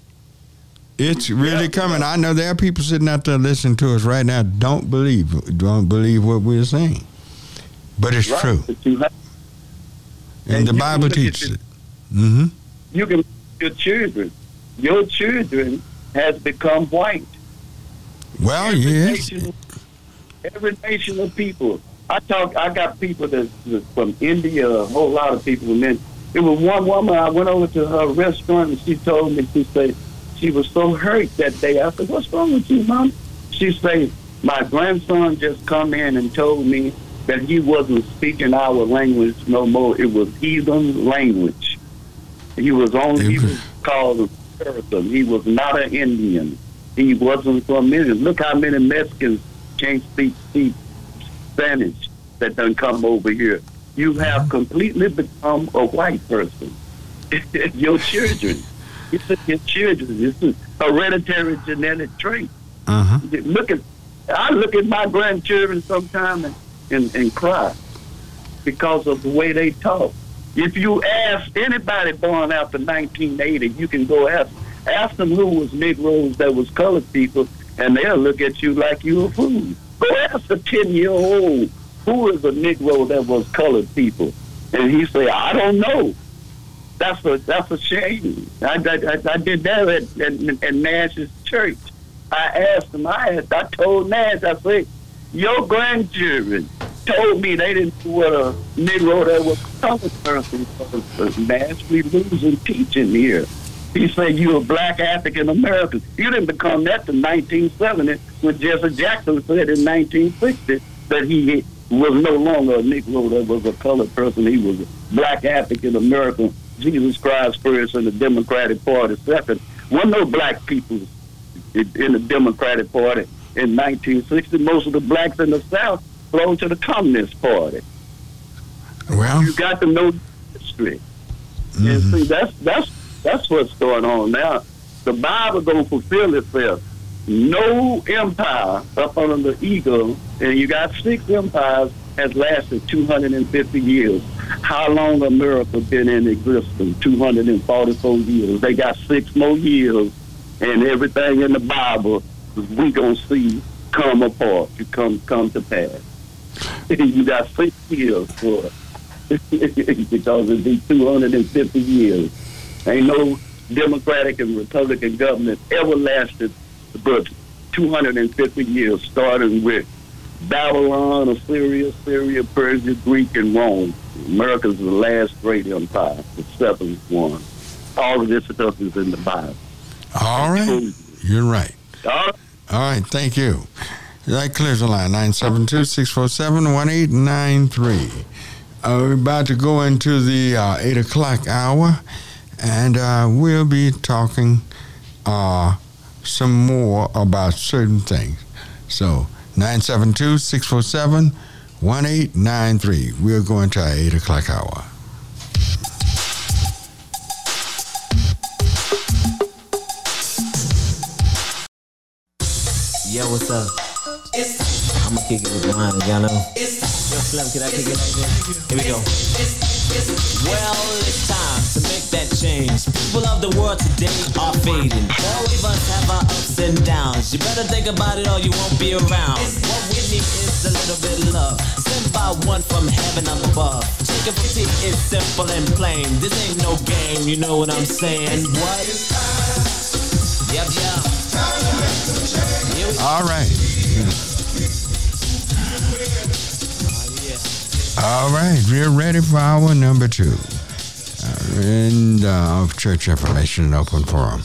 It's really Yeah. coming. I know there are people sitting out there listening to us right now. Don't believe, don't believe what we're saying, but it's Right. true, But you have and, And the Bible teaches it. it. hmm you can your children. Your children has become white. Well, every yes, nation, every nation of people. I talk. I got people that that's from India. A whole lot of people. And then there was one woman. I went over to her restaurant and she told me she said she was so hurt that day. I said, "What's wrong with you, mom?" She said, "My grandson just come in and told me that he wasn't speaking our language no more. It was heathen language. He was only he was called a American. He was not an Indian. He wasn't from India. Look how many Mexicans can't speak, speak Spanish that done come over here. You have completely become a white person. [laughs] your children. It's a, your children. It's a hereditary genetic trait. uh-huh. Look at I look at my grandchildren sometimes and, and, and cry because of the way they talk. If you ask anybody born after 1980, you can go ask ask them who was Negroes that was colored people, and they'll look at you like you a fool. Go ask a 10 year old who is a Negro that was colored people, and he say, I don't know. That's a that's a shame. I, I, I did that at, at, at Nash's church. I asked him. I asked, I told Nash. I said, "Your grandchildren told me they didn't know what a Negro that was colored person was." Nash, we losing teaching here. He said, "You a black African American. You didn't become that to 1970 when Jesse Jackson said in 1960 that he was no longer a Negro that was a colored person. He was a black African American. Jesus Christ first and the Democratic Party second. Wasn't no black people in the Democratic Party in 1960. Most of the blacks in the South belonged to the Communist Party. Well, You got to know history. And mm-hmm. see, that's that's that's what's going on now. The Bible gonna fulfill itself. No empire up under the eagle, and you got six empires, has lasted 250 years. How long America been in existence? 244 years. They got six more years, and everything in the Bible we gonna see come apart, to come come to pass. [laughs] you got six years for it [laughs] because it'd be 250 years. Ain't no Democratic and Republican government ever lasted but 250 years, starting with Babylon, Assyria, Syria, Persia, Greek, and Rome. America's the last great empire, the seventh one. All of this stuff is in the Bible. all right, you're right. All right. All right, thank you. That clears the line. 972-647-1893. Uh, we're about to go into the uh, 8 o'clock hour, and uh, we'll be talking uh, some more about certain things. So, 972-647-1893. We're going to our 8 o'clock hour. Yo, what's up? I'ma kick it with mine, y'all know. Yo, Slim, can I kick it like this? Here we go. Well, it's time to that change. People of the world today are fading. All of us have our ups and downs. You better think about it or you won't be around. What we need is a little bit of love. Sent by one from heaven up above. Chicken fatigue is simple and plain. This ain't no game, you know what I'm saying? What? Yep, yep. All right. Oh, All right, we're ready for our number two. Uh, and uh, of church information and open forum.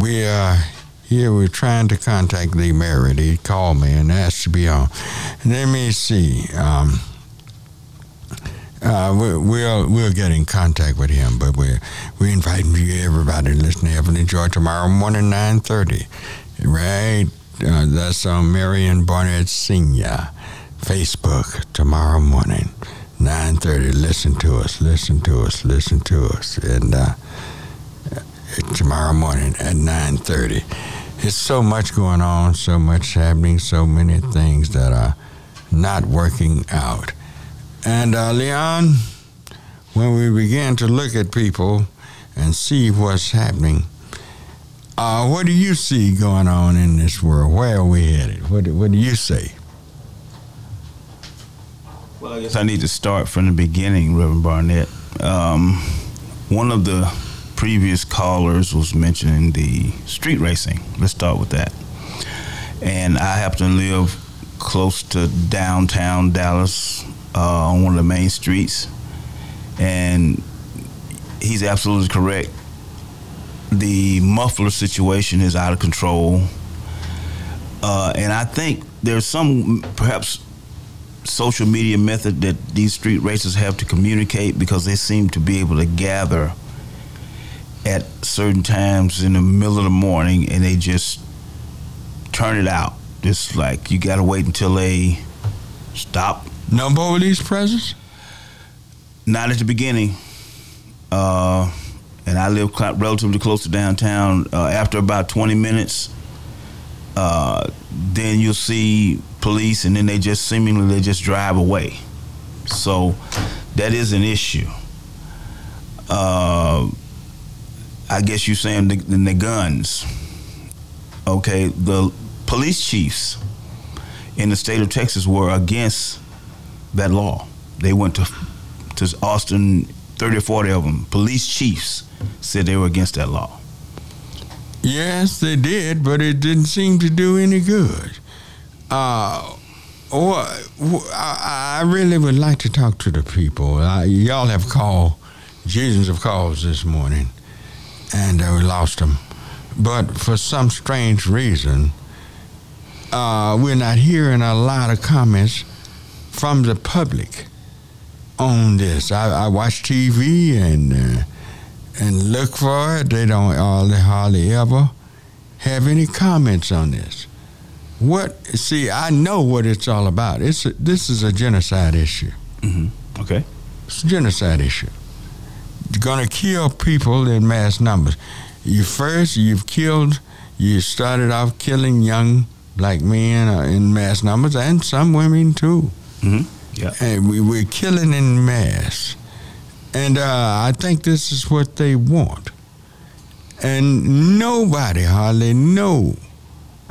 We are here. We're trying to contact Lee Merritt. He called me and asked to be on. Let me see. Um, uh, we, we'll we'll get in contact with him, but we're we inviting you everybody to listen to Heavenly Joy tomorrow morning nine thirty, right Uh, that's on Marion Barnett Senior Facebook tomorrow morning, nine thirty. Listen to us. Listen to us. Listen to us. And uh, tomorrow morning at nine thirty. It's so much going on, so much happening, so many things that are not working out. And uh, Leon, when we begin to look at people and see what's happening, uh, what do you see going on in this world? Where are we headed? What, what do you say? Well, I guess I need to start from the beginning, Reverend Barnett. Um, one of the previous callers was mentioning the street racing. Let's start with that. And I happen to live close to downtown Dallas uh, on one of the main streets. And he's absolutely correct. The muffler situation is out of control. Uh, and I think there's some perhaps social media method that these street racers have to communicate because they seem to be able to gather at certain times in the middle of the morning and they just turn it out. Just like you got to wait until they stop. Number of these presents? Not at the beginning. Uh, and I live relatively close to downtown. Uh, after about 20 minutes, uh, then you'll see police, and then they just seemingly they just drive away. So that is an issue. Uh, I guess you're saying the, the guns. Okay, the police chiefs in the state of Texas were against that law. They went to to Austin, 30 or 40 of them. Police chiefs said they were against that law. Yes, they did, but it didn't seem to do any good. Uh, or, I really would like to talk to the people. Uh, y'all have called, Jesus of calls this morning, and uh, we lost them. But for some strange reason, uh, we're not hearing a lot of comments from the public on this. I, I watch TV and uh, and look for it. They don't hardly ever have any comments on this. What? See, I know what it's all about. It's a, this is a genocide issue. Mm-hmm. Okay. It's a genocide issue. You're gonna kill people in mass numbers. You first, you've killed. You started off killing young black men uh, in mass numbers, and some women too. Mm-hmm. Yeah. And we, we're killing in mass. And uh, I think this is what they want. And nobody hardly know.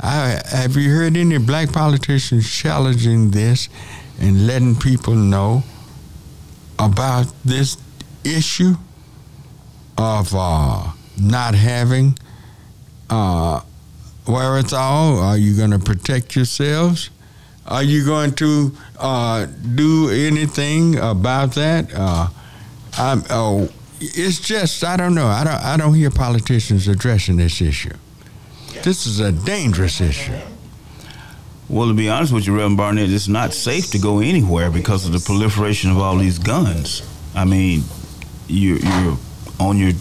I, have you heard any black politicians challenging this and letting people know about this issue of uh, not having uh, all? Are you going to protect yourselves? Are you going to uh, do anything about that? Uh, I'm, oh, it's just I don't know. I don't I don't hear politicians addressing this issue. This is a dangerous issue. Well, to be honest with you, Reverend Barnett, it's not safe to go anywhere because of the proliferation of all these guns. I mean, you're, you're on your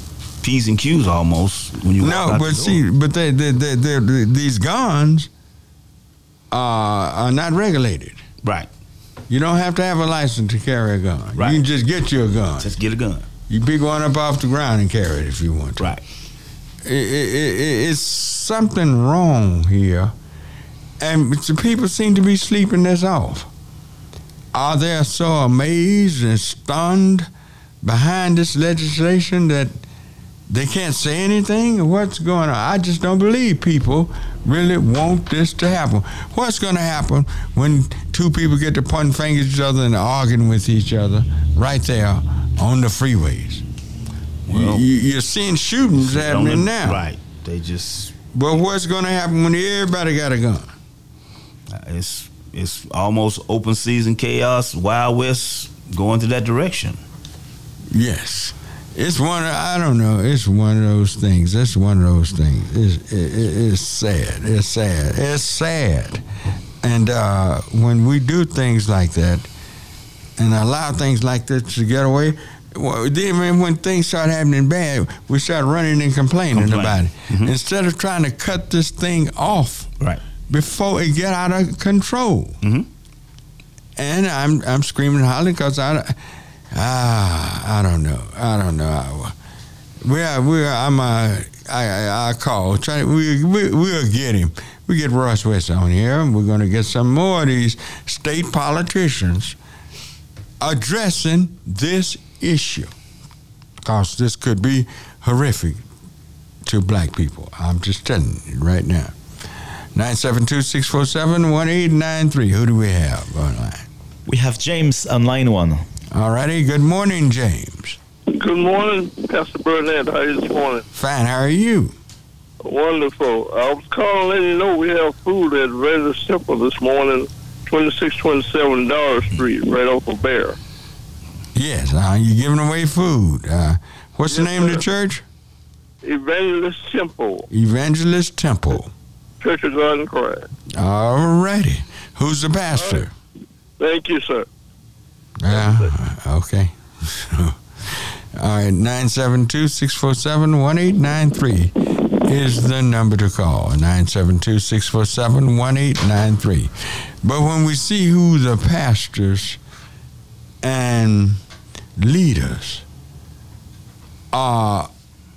p's and q's almost when you want. no, but see, but they, they, they, they, these guns are, are not regulated. Right. You don't have to have a license to carry a gun. Right. You can just get you a gun. Just get a gun. You pick one up off the ground and carry it if you want to. Right. It, it, it, it's something wrong here, and the people seem to be sleeping this off. Are they so amazed and stunned behind this legislation that they can't say anything? What's going on? I just don't believe people really want this to happen. What's going to happen when two people get to pointing fingers at each other and arguing with each other right there on the freeways? Well, you, are seeing shootings happening now. Right. They just. But what's going to happen when everybody got a gun? Uh, it's it's almost open season chaos, Wild West going to that direction. Yes. It's one. Of, I don't know. It's one of those things. It's one of those things. It's it, it's sad. It's sad. It's sad. And uh, when we do things like that, and allow things like this to get away, well, then when things start happening bad, we start running and complaining Complain. about it. Mm-hmm. Instead of trying to cut this thing off, right? before it get out of control. Mhm. And I'm I'm screaming and hollering because I ah I don't know I don't know. I, we are we are I'm uh, I I, I call try we we we'll get him. We get Royce West on here, and we're going to get some more of these state politicians addressing this issue because this could be horrific to black people. I'm just telling you right now. 972-647-1893. Who do we have online? We have James on line one. All righty. Good morning, James. Good morning, Pastor Burnett. How are you this morning? Fine. How are you? Wonderful. I was calling letting you know we have food at Very Simple this morning, 2627 Dollar Street, right off of Bear. Yes. Uh, you giving away food. Uh, what's the Yes, name of the church? Evangelist Temple, Evangelist Temple. Church of God in Christ. All righty. Who's the pastor? Thank you, sir. Yeah. okay. [laughs] All right. 972-647-1893 is the number to call. 972-647-1893. But when we see who the pastors and leaders are,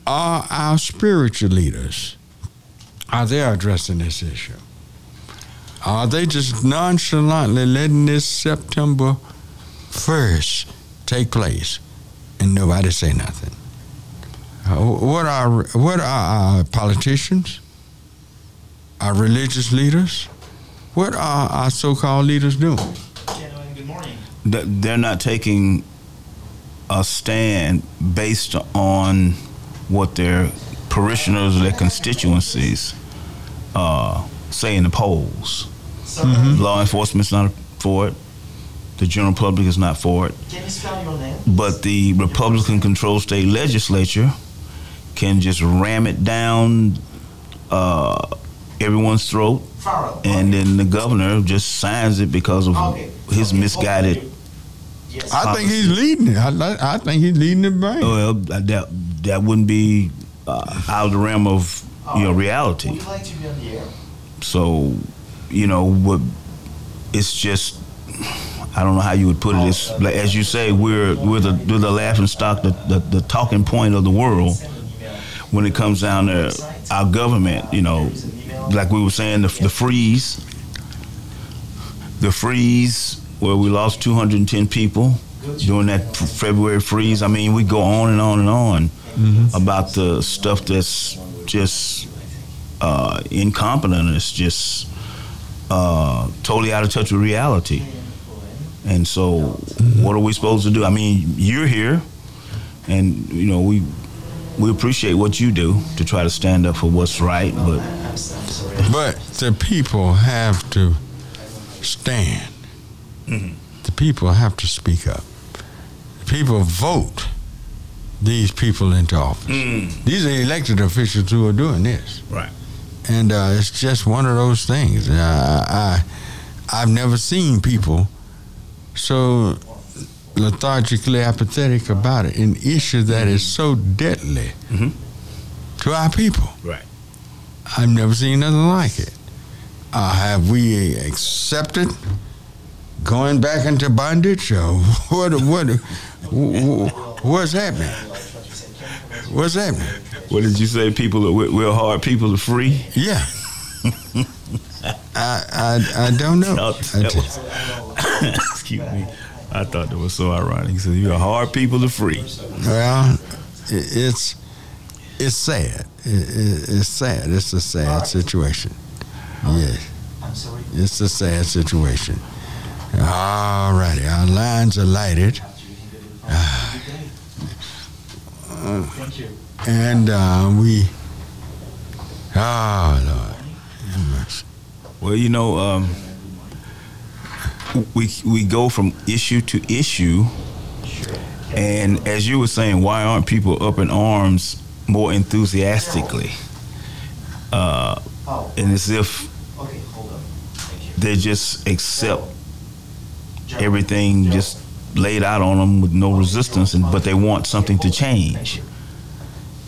are our spiritual leaders, are they addressing this issue? Are they just nonchalantly letting this September 1st take place and nobody say nothing? Uh, what are what are our politicians? Our religious leaders? What are our so-called leaders doing? Good morning. They're not taking a stand based on what their parishioners or their constituencies uh, say in the polls. Law enforcement's not for it. The general public is not for it. Can you spell your name? But the Republican controlled state legislature can just ram it down uh, everyone's throat, and then the governor just signs it because of his misguided. Yes. I think he's leading it. I, I think he's leading the bank. Well, that that wouldn't be uh, out of the realm of you know reality. Would like to be on the air? So, you know, what it's just I don't know how you would put it. It's like, as you say, we're we're the we're the laughing stock, the, the the talking point of the world when it comes down to our government. You know, like we were saying, the, the freeze, the freeze where we lost 210 people during that February freeze. I mean, we go on and on and on about the stuff that's just uh, incompetent. It's just uh, totally out of touch with reality. And so, what are we supposed to do? I mean, you're here, and you know we we appreciate what you do to try to stand up for what's right. But But the people have to stand. The people have to speak up. The people vote these people into office. These are elected officials who are doing this. Right. And uh, it's just one of those things. Uh, I, I've never seen people so lethargically apathetic about it, an issue that is so deadly Mhm. to our people. Right. I've never seen nothing like it. Uh, have we accepted going back into bondage, or what? What? wh- What's happening? What's happening? what did you say? People are we're, hard people are free. Yeah. I, I I don't know. No, I was- [coughs] excuse me. I thought that was so ironic. Said, "You're hard people to free." well, it's it's sad. It, it, it's sad. It's a sad situation. Yes. It's a sad situation. All righty, our lines are lighted. Thank you. And uh, we, oh Lord. Well, you know, um, we we go from issue to issue, and as you were saying, why aren't people up in arms more enthusiastically? Uh, and as if okay, hold on. Thank you. they just accept everything just laid out on them with no resistance, and but they want something to change.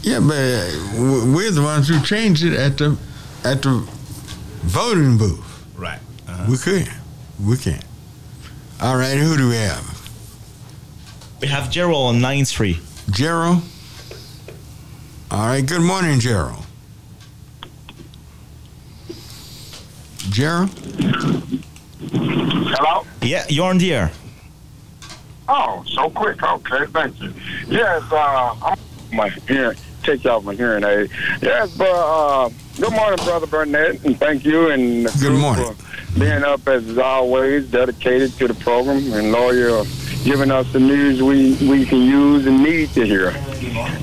Yeah, but uh, we're the ones who changed it at the at the voting booth. Right. We can. We can. All right, who do we have? We have Gerald on 9-3. Gerald? All right, good morning, Gerald. Gerald? Hello? Yeah, you're on the air. Oh, so quick. Okay, thank you. Yes, uh, I'm my hearing, take you off my hearing aid. Yes, but uh, good morning, Brother Burnett, and thank you and Good morning. for being up as always, dedicated to the program, and lawyer giving us the news we, we can use and need to hear.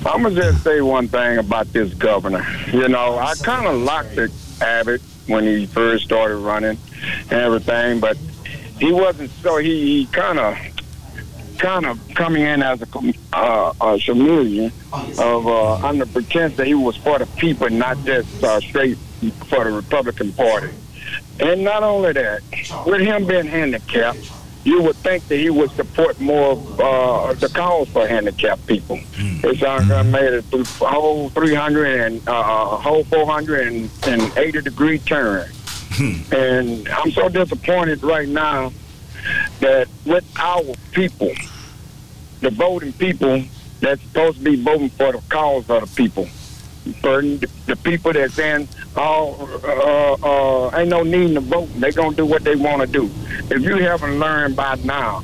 I'm gonna just say one thing about this governor. You know, I kind of locked at Abbott when he first started running and everything, but he wasn't so he, he kind of kind of coming in as a, uh, a chameleon of uh, under pretense that he was for the people, not just uh, straight for the Republican Party. And not only that, with him being handicapped, you would think that he would support more of uh, the cause for handicapped people. It's uh, made a whole 300 and uh, a whole 480 degree turn. And I'm so disappointed right now that with our people, the voting people that's supposed to be voting for the cause of the people, for the, people that's saying, oh, uh, uh, ain't no need to vote. They gonna do what they want to do. If you haven't learned by now,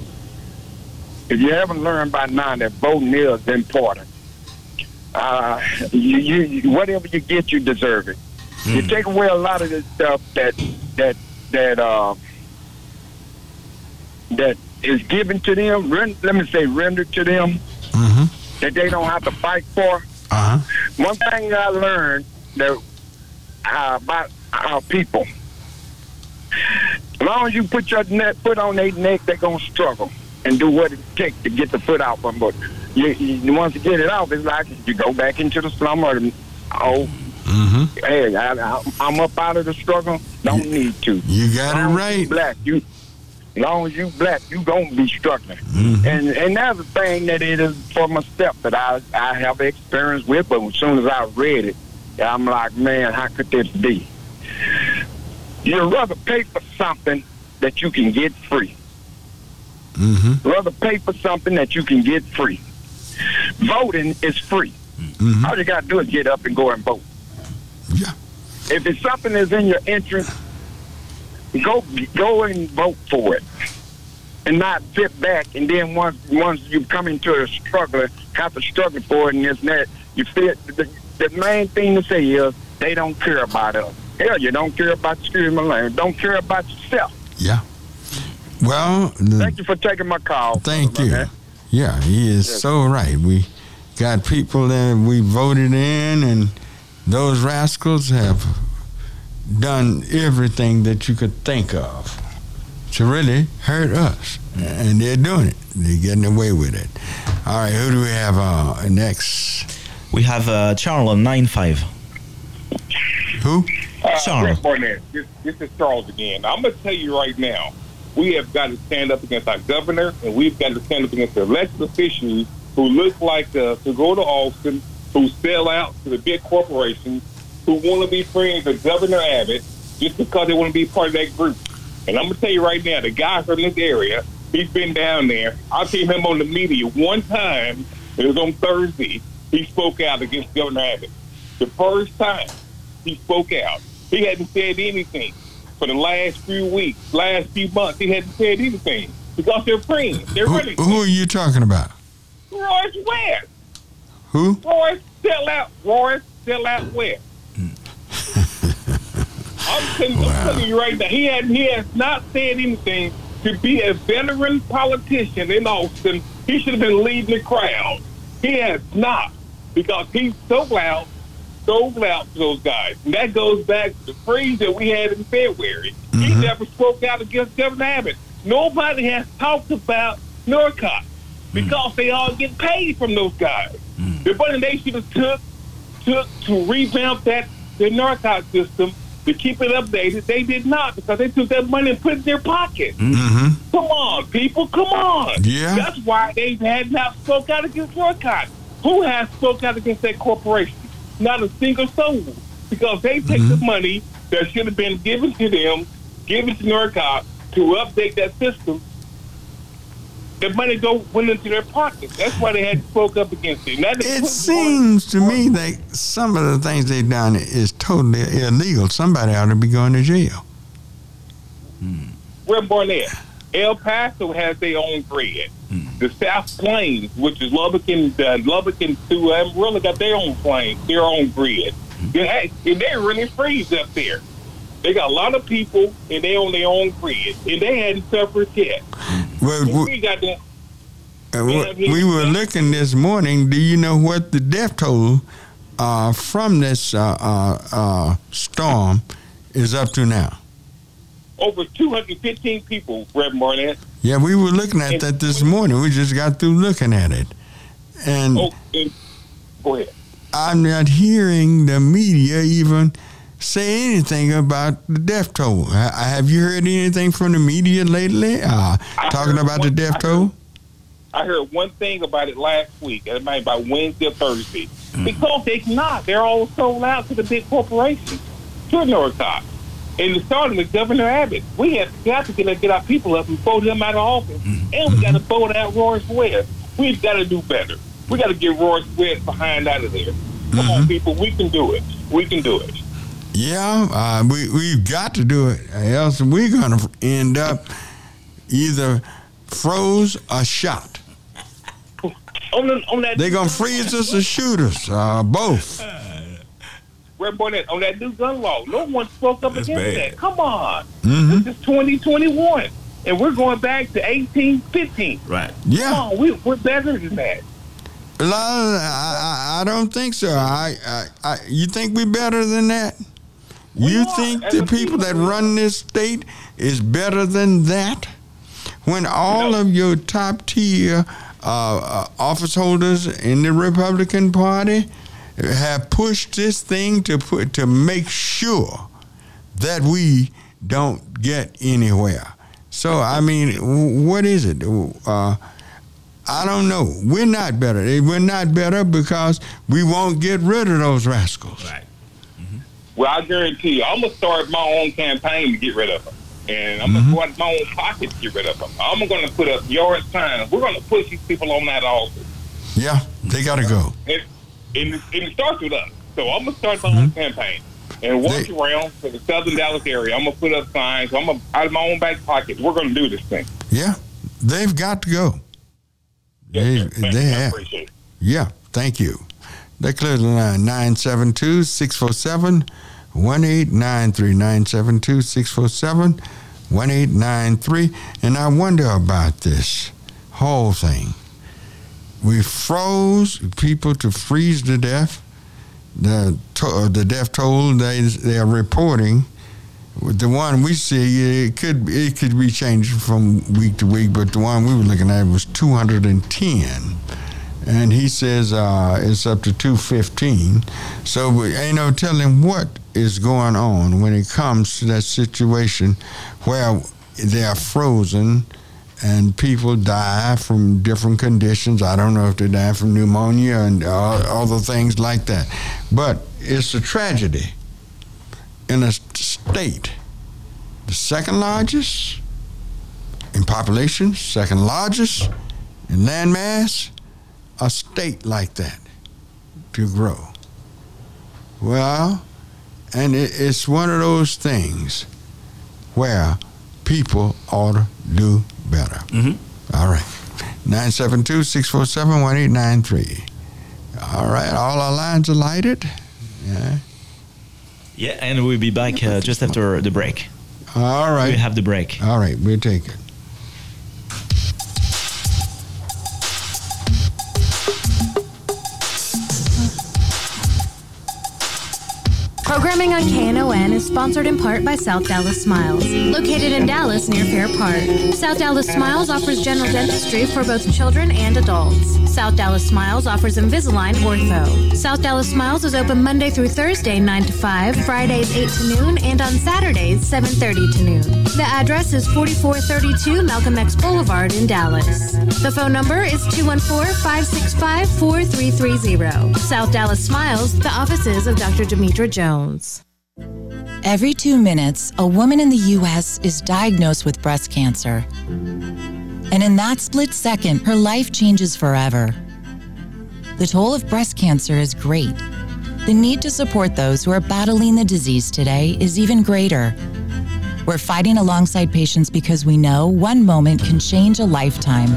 if you haven't learned by now that voting is important, uh, you, you whatever you get, you deserve it. You take away a lot of the stuff that that that uh, that is given to them. Rend, let me say, rendered to them that they don't have to fight for. Uh-huh. One thing I learned that uh, about our people, as long as you put your neck, foot on their neck, they're gonna struggle and do what it takes to get the foot out from. But you, you, once you get it off, it's like you go back into the slum or the, oh. Hey, I, I'm up out of the struggle. Don't need to. You got it Long as right. you Black, you. Long as you black, you gonna be struggling. Mm-hmm. And and that's the thing that it is for myself that I I have experience with. But as soon as I read it, I'm like, man, how could this be? You'd rather pay for something that you can get free. Mm-hmm. Rather pay for something that you can get free. Voting is free. Mm-hmm. All you got to do is get up and go and vote. Yeah. If it's something that's in your interest, go go and vote for it, and not sit back. And then once once you come into a struggle, have to struggle for it, and this and that, you feel the, the main thing to say is they don't care about us. Hell, you don't care about excuse my language. Don't care about yourself. Yeah. Well, the- Thank you for taking my call. Thank you. Yeah, he is Yes. so right. We got people that we voted in, and those rascals have done everything that you could think of to really hurt us, and they're doing it. They're getting away with it. All right, who do we have uh, next? We have uh, Charles on 9-5. Who? Uh, Charles. Barnett, this, this is Charles again. I'm going to tell you right now, we have got to stand up against our governor, and we've got to stand up against the elected officials who look like us, who go to Austin, who sell out to the big corporations, who want to be friends with Governor Abbott just because they want to be part of that group. And I'm going to tell you right now, the guy from this area, he's been down there. I've seen him on the media one time. It was on Thursday. He spoke out against Governor Abbott. The first time he spoke out. He hadn't said anything for the last few weeks, last few months. He hadn't said anything because they're friends. They're Who, really who are you talking about? Royce West. Who? Royce sell out. Royce sell out where? [laughs] I'm, telling, I'm telling you right now, he had he has not said anything. To be a veteran politician in Austin, he should have been leading the crowd. He has not because he's so loud, so loud to those guys. And that goes back to the freeze that we had in February. He mm-hmm. never spoke out against Governor Abbott. Nobody has talked about Norcott mm. because they all get paid from those guys. The money they should took took to revamp that the Norcott system to keep it updated. They did not because they took that money and put it in their pocket. Mm-hmm. Come on, people, come on. Yeah. That's why they had not spoke out against Norcott. Who has spoke out against that corporation? Not a single soul. Because they take the money that should have been given to them, given to NORCOP to update that system. The money go went into their pockets. That's why they had to spoke up against it. Now It seems to me that some of the things they've done is totally illegal. Somebody ought to be going to jail. Where Barnett. El Paso has their own grid. The South Plains, which is Lubbock and uh, Lubbock and to Amarillo, got their own plane, their own grid. Yeah, hey, and they're running freeze up there. They got a lot of people, and they on their own grid, and they hadn't suffered yet. Well, And w- we got uh, we were looking this morning. Do you know what the death toll uh, from this uh, uh, uh, storm is up to now? over 215 people, Reverend Barnett. Yeah, we were looking at that this morning. We just got through looking at it. And Oh, and, go ahead. I'm not hearing the media even say anything about the death toll. Ha- Have you heard anything from the media lately uh, talking about the death toll? I heard one thing about it last week. Uh, it might be by Wednesday or Thursday. Mm-hmm. Because they're not. They're all sold out to the big corporations, to Norcott. And it started with Governor Abbott. We have got to get, get our people up and vote him out of office. Mm-hmm. And we got to mm-hmm. vote out Royce West. We've got to do better. We got to get Royce West behind out of there. Come on, people. We can do it. We can do it. Yeah, uh, we we've got to do it, else we're gonna end up either froze or shot. On, the, on that They're gonna freeze us or shoot us, uh, both. Red Barnett, on that new gun law, no one spoke up against bad. that. Come on. Mhm. This is 2021. And we're going back to 1815. Right. Yeah. Come on, we, we're better than that. Well, I, I, I don't think so. I, I, I, you think we're better than that? You think the people that run this state is better than that? When all of your top tier uh, uh, office holders in the Republican Party have pushed this thing to put to make sure that we don't get anywhere. So I mean, what is it? Uh, I don't know. We're not better. We're not better because we won't get rid of those rascals. Right. Well, I guarantee you, I'm going to start my own campaign to get rid of them. And I'm going to go out my own pocket to get rid of them. I'm going to put up yard signs. We're going to push these people on that office. Yeah, they got to go. And, and, it- and it starts with us. So I'm going to start my own mm-hmm. campaign. And walk around for the southern Dallas area. I'm going to put up signs. I'm gonna, out of my own back pocket. We're going to do this thing. Yeah, they've got to go. They, they have. Yeah, thank you. That clears the line 972 647 1893. 972 647 1893. And I wonder about this whole thing. We froze people to freeze to death. The, to- uh, the death toll they, they are reporting the one we see, it could it could be changing from week to week, but the one we were looking at was 210, and he says uh, it's up to 215. So we ain't no telling what is going on when it comes to that situation where they are frozen and people die from different conditions. I don't know if they die from pneumonia and uh, other things like that, but it's a tragedy in a state, the second largest in population, second largest in land mass, a state like that to grow. Well, and it, it's one of those things where people ought to do better. Mm-hmm. All right. 972 647 1893. All right. All our lines are lighted. Yeah. Yeah, and we'll be back uh, just after the break. All right. We have the break. All right, we'll take it. Programming on KNON is sponsored in part by South Dallas Smiles. Located in Dallas near Fair Park, South Dallas Smiles offers general dentistry for both children and adults. South Dallas Smiles offers Invisalign Ortho. South Dallas Smiles is open Monday through Thursday 9 to 5, Fridays 8 to noon, and on Saturdays 7:30 to noon. The address is 4432 Malcolm X Boulevard in Dallas. The phone number is 214-565-4330. South Dallas Smiles, the offices of Dr. Demetra Jones. Every two minutes, a woman in the U.S. is diagnosed with breast cancer. And in that split second, her life changes forever. The toll of breast cancer is great. The need to support those who are battling the disease today is even greater. We're fighting alongside patients because we know one moment can change a lifetime.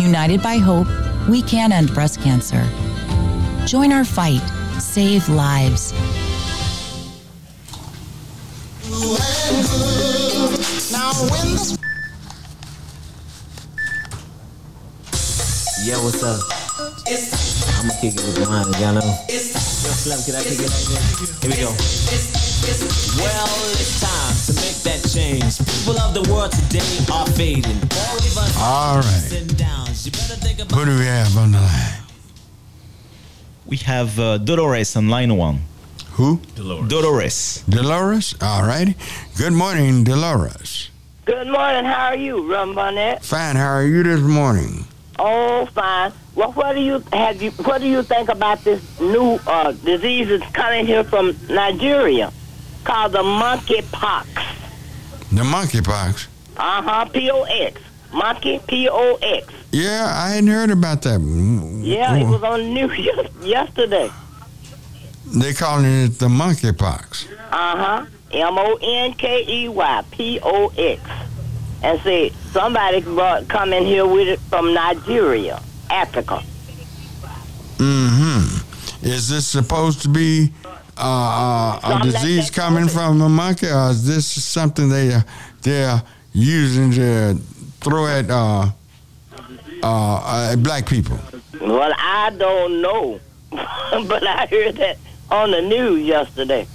United by hope, we can end breast cancer. Join our fight. Save lives. Yeah, what's up? I'ma kick it with mine, y'all know. Yo, Slim, can I kick it like this? Here we go. Well, it's time to make that change. People of the world today are fading. All of us All right. ups and downs. You better think about Who do we have on the line? We have uh, Dolores on line one. Who? Dolores. Dolores. Dolores? All righty. Good morning, Dolores. Good morning. How are you, Rum Barnett? Fine. How are you this morning? Oh, fine. Well, what do you have you? What do you think about this new uh, disease that's coming here from Nigeria, called the monkeypox? The monkeypox. Uh huh. P O X. Monkey. P O X. Yeah, I hadn't heard about that. Yeah, it was on the news [laughs] yesterday. They calling it the monkeypox. Uh huh. M O N K E Y P O X. And say somebody brought come in here with it from Nigeria, Africa. Mm-hmm. Is this supposed to be uh, uh, a like disease coming from a monkey, or is this something they they're using to throw at uh, uh, uh, black people? Well, I don't know, [laughs] but I heard that on the news yesterday.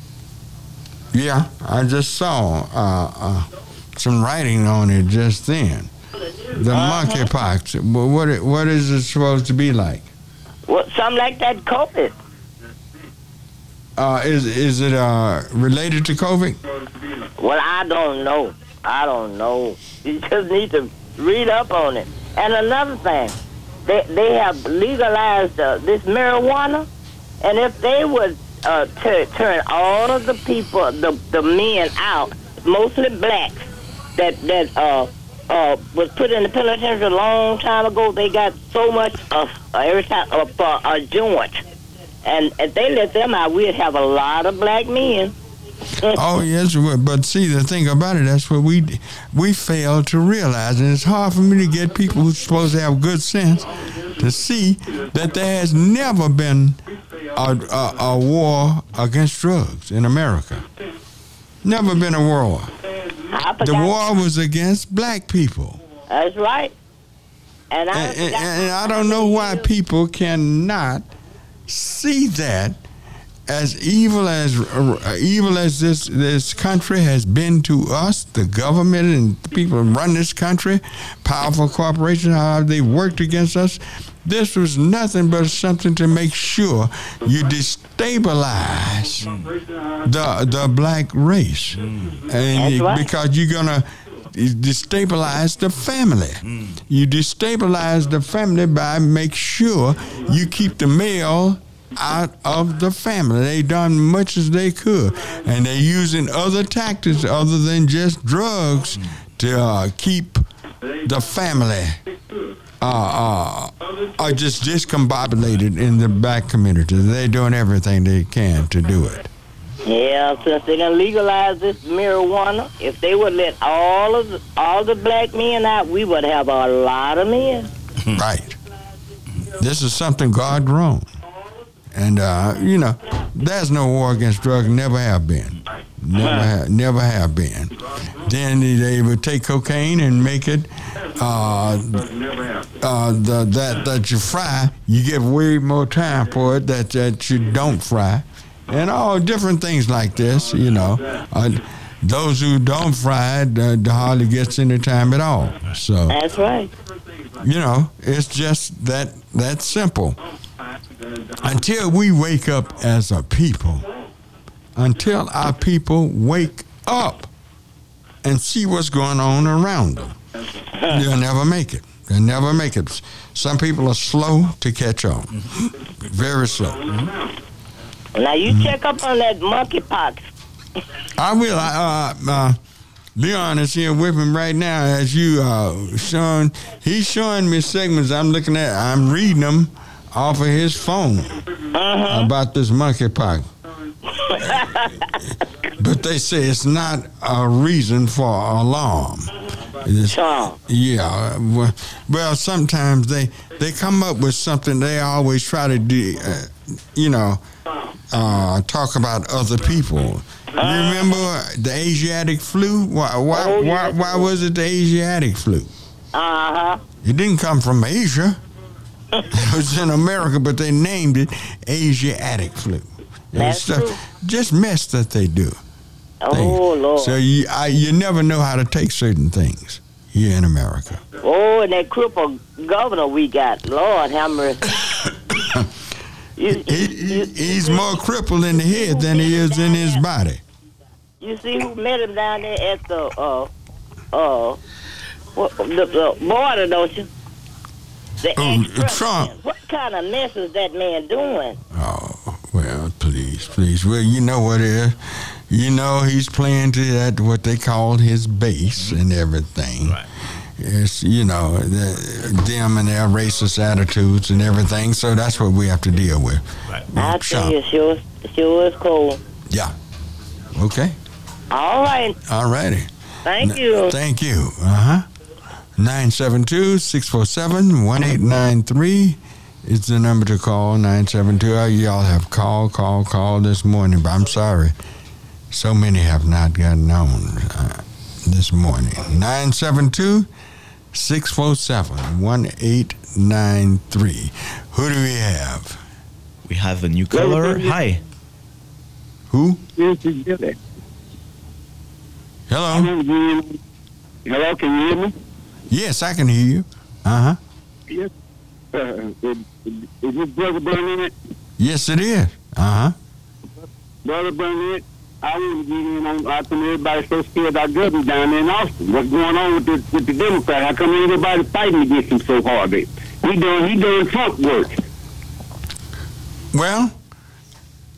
Yeah, I just saw uh, uh, some writing on it just then. The Uh-huh. monkeypox. Wh- What it- what is it supposed to be like? Well, something like that COVID. Uh, is is it uh, related to COVID? Well, I don't know. I don't know. You just need to read up on it. And another thing, they they have legalized uh, this marijuana, and if they would uh, tu- turn all of the people, the the men out, mostly blacks, that that uh uh was put in the penitentiary a long time ago, they got so much of uh, every time of uh, a joint, and if they let them out, we'd have a lot of black men. [laughs] Oh yes, but- see the thing about it, that's what we we fail to realize, and it's hard for me to get people who's supposed to have good sense to see that there has never been a, a, a war against drugs in America. Never been a war. The war was against black people. That's right. And I And, and- and I don't know why people cannot see that as evil as uh, evil as this this country has been to us, the government and the people who run this country, powerful corporations, how they worked against us. This was nothing but something to make sure you destabilize the the black race, and right. because you're gonna destabilize the family. You destabilize the family by make sure you keep the male out of the family. They done much as they could, and they're using other tactics other than just drugs to uh, keep the family uh, uh, are just discombobulated in the black community. They're doing everything they can to do it. Yeah, since they done legalize this marijuana, if they would let all of the, all the black men out, we would have a lot of men. right. This is something God wrong. And uh, you know, there's no war against drugs. Never have been. Never have. Never have been. Then they would take cocaine and make it uh, uh, the, that that you fry. You get way more time for it that that you don't fry, and all different things like this. You know, uh, those who don't fry it uh, hardly gets any time at all. So That's right. you know, it's just that that simple. Until we wake up as a people, until our people wake up and see what's going on around them, they'll never make it. They'll never make it. Some people are slow to catch on, very slow. Now you check up on that monkeypox I will. Uh, uh, Leon is here with him right now as you uh, showing. He's showing me segments I'm looking at. I'm reading them off of his phone Uh-huh. about this monkeypox. [laughs] but they say it's not a reason for alarm. It's- yeah. Well, well, sometimes they they come up with something. They always try to do, uh, you know, uh, talk about other people. You remember the Asiatic flu? Why why Oh, why, why was it the Asiatic flu? Uh-huh. It didn't come from Asia. It was in America, but they named it Asiatic flu. That's stuff- true. Just mess that they do. Oh, Lord. So you I, you never know how to take certain things here in America. Oh, and that crippled governor we got. Lord have mercy. [coughs] you, He, he's more crippled in the head than he is in his body. you see who met him down there at the uh uh what, the, the border, don't you? The Oh, ex-president. Trump. What kind of mess is that man doing? Oh, well, please, please. Well, you know what it is. You know he's playing to that what they call his base and everything. Right. It's you know the, them and their racist attitudes and everything. So that's what we have to deal with. Right. I tell you, sure, sure is cold. Yeah. Okay. All right. All righty. Thank you. Thank you. Uh huh. 972 647 1893 is the number to call. 972. Oh, y'all have called, called, called this morning, but I'm sorry. So many have not gotten on uh, this morning. 972 647 1893. Who do we have? We have a new caller. Hi. Who? This is Billy. Hello. Hello, can you hear me? Yes, I can hear you. Uh huh. Yes. Uh, is, is this Brother Burnett? Yes, it is. Uh huh. Brother Burnett, I want to get in on how come everybody's so scared of our government down there in Austin. What's going on with the, with the Democrats? How come everybody fighting against him so hard? He doing, he doing Trump work. Well,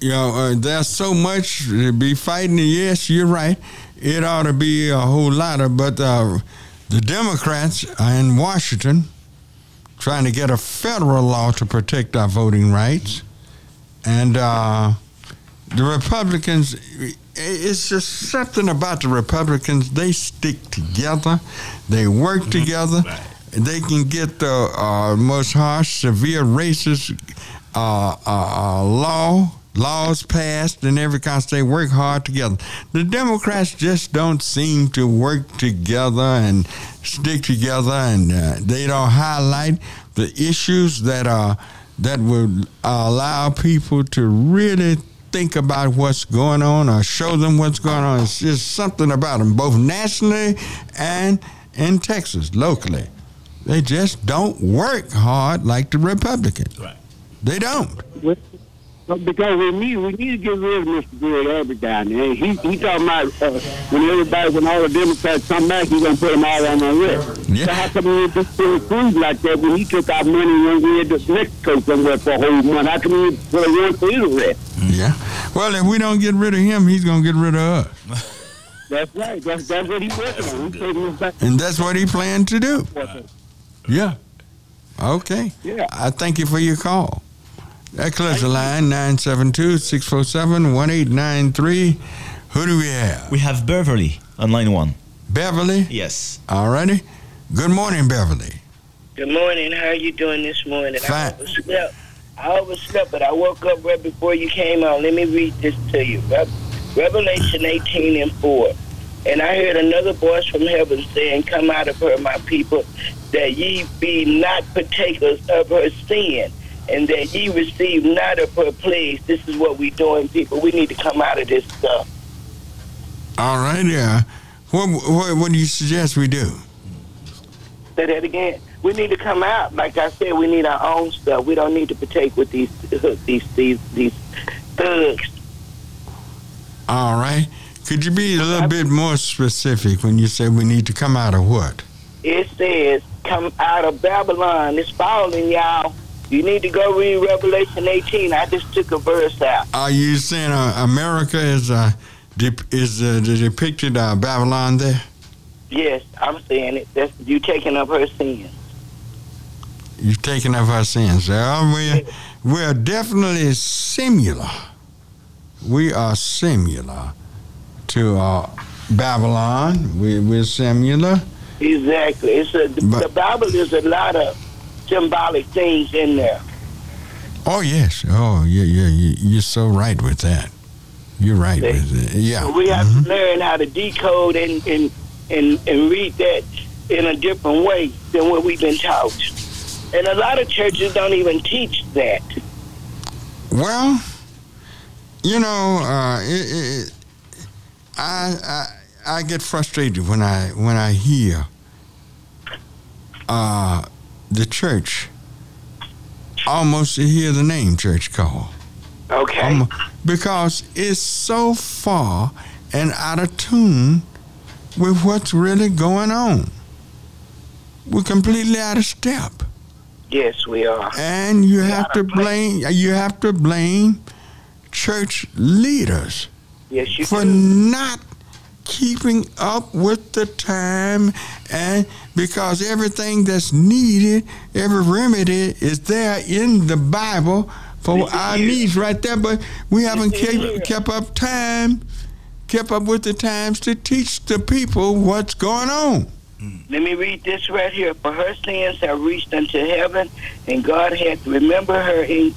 you know, uh, there's so much to be fighting. Yes, you're right. It ought to be a whole lot of, but uh, the Democrats are in Washington trying to get a federal law to protect our voting rights, and uh, the Republicans, it's just something about the Republicans. They stick together. They work together. They can get the uh, most harsh, severe racist uh, uh, uh, law laws passed and every kind of they work hard together. The Democrats just don't seem to work together and stick together, and uh, they don't highlight the issues that are that would allow people to really think about what's going on or show them what's going on. It's just something about them, both nationally and in Texas, locally. They just don't work hard like the Republicans. Right. They don't. But Because we need we need to get rid of Mr. Greg Abbott down there. He he talking about uh, when everybody when all the Democrats come back, he's gonna put them all on the list. Yeah. So how come he didn't just put food like that when he took our money when we had to Mexico somewhere for a whole month? How come he didn't put a one for Israel? Yeah. Well, if we don't get rid of him, he's going to get rid of us. That's right. That's that's what he's working on. He's taking us back. And that's what he planned to do. Yeah. Okay. Yeah. I thank you for your call. That clears the line 972 647 1893. Who do we have? We have Beverly on line one. Beverly? Yes. All righty. Good morning, Beverly. Good morning. How are you doing this morning? Fine. I overslept. I overslept, but I woke up right before you came on. Let me read this to you. Revelation 18 and 4. And I heard another voice from heaven saying, Come out of her, my people, that ye be not partakers of her sin, and that ye receive not a plagues. This is what we're doing, people. We need to come out of this stuff. All right. Yeah. What, what, what do you suggest we do? Say that again. We need to come out. Like I said, we need our own stuff. We don't need to partake with these these these these thugs. All right. Could you be a little bit more specific when you say we need to come out of what? It says, "Come out of Babylon. It's falling, y'all." You need to go read Revelation 18. I just took a verse out. Are you saying uh, America is uh, dep- is uh, the depicted uh, Babylon there? Yes, I'm saying it. That's you taking up her sins. You've taken up our sins. Well, we're, we're definitely similar. We are similar to uh, Babylon. We, we're similar. Exactly. It's a, the, the Bible is a lot of symbolic things in there. Oh, yes. Oh, yeah, yeah. you- You're so right with that. You're right with it. Yeah. So we have to learn how to decode and, and and and read that in a different way than what we've been taught. And a lot of churches don't even teach that. Well, you know, uh, it, it, I, I I get frustrated when I when I hear uh, the church almost to hear the name church call. Okay. because it's so far and out of tune with what's really going on. We're completely out of step. Yes, we are. And you have to blame you have to blame church leaders Yes, you for do. not keeping up with the time and because everything that's needed, every remedy is there in the Bible for our needs right there, but we haven't kept, kept up time, kept up with the times to teach the people what's going on. Let me read this right here. For her sins have reached unto heaven, and God hath remembered her in,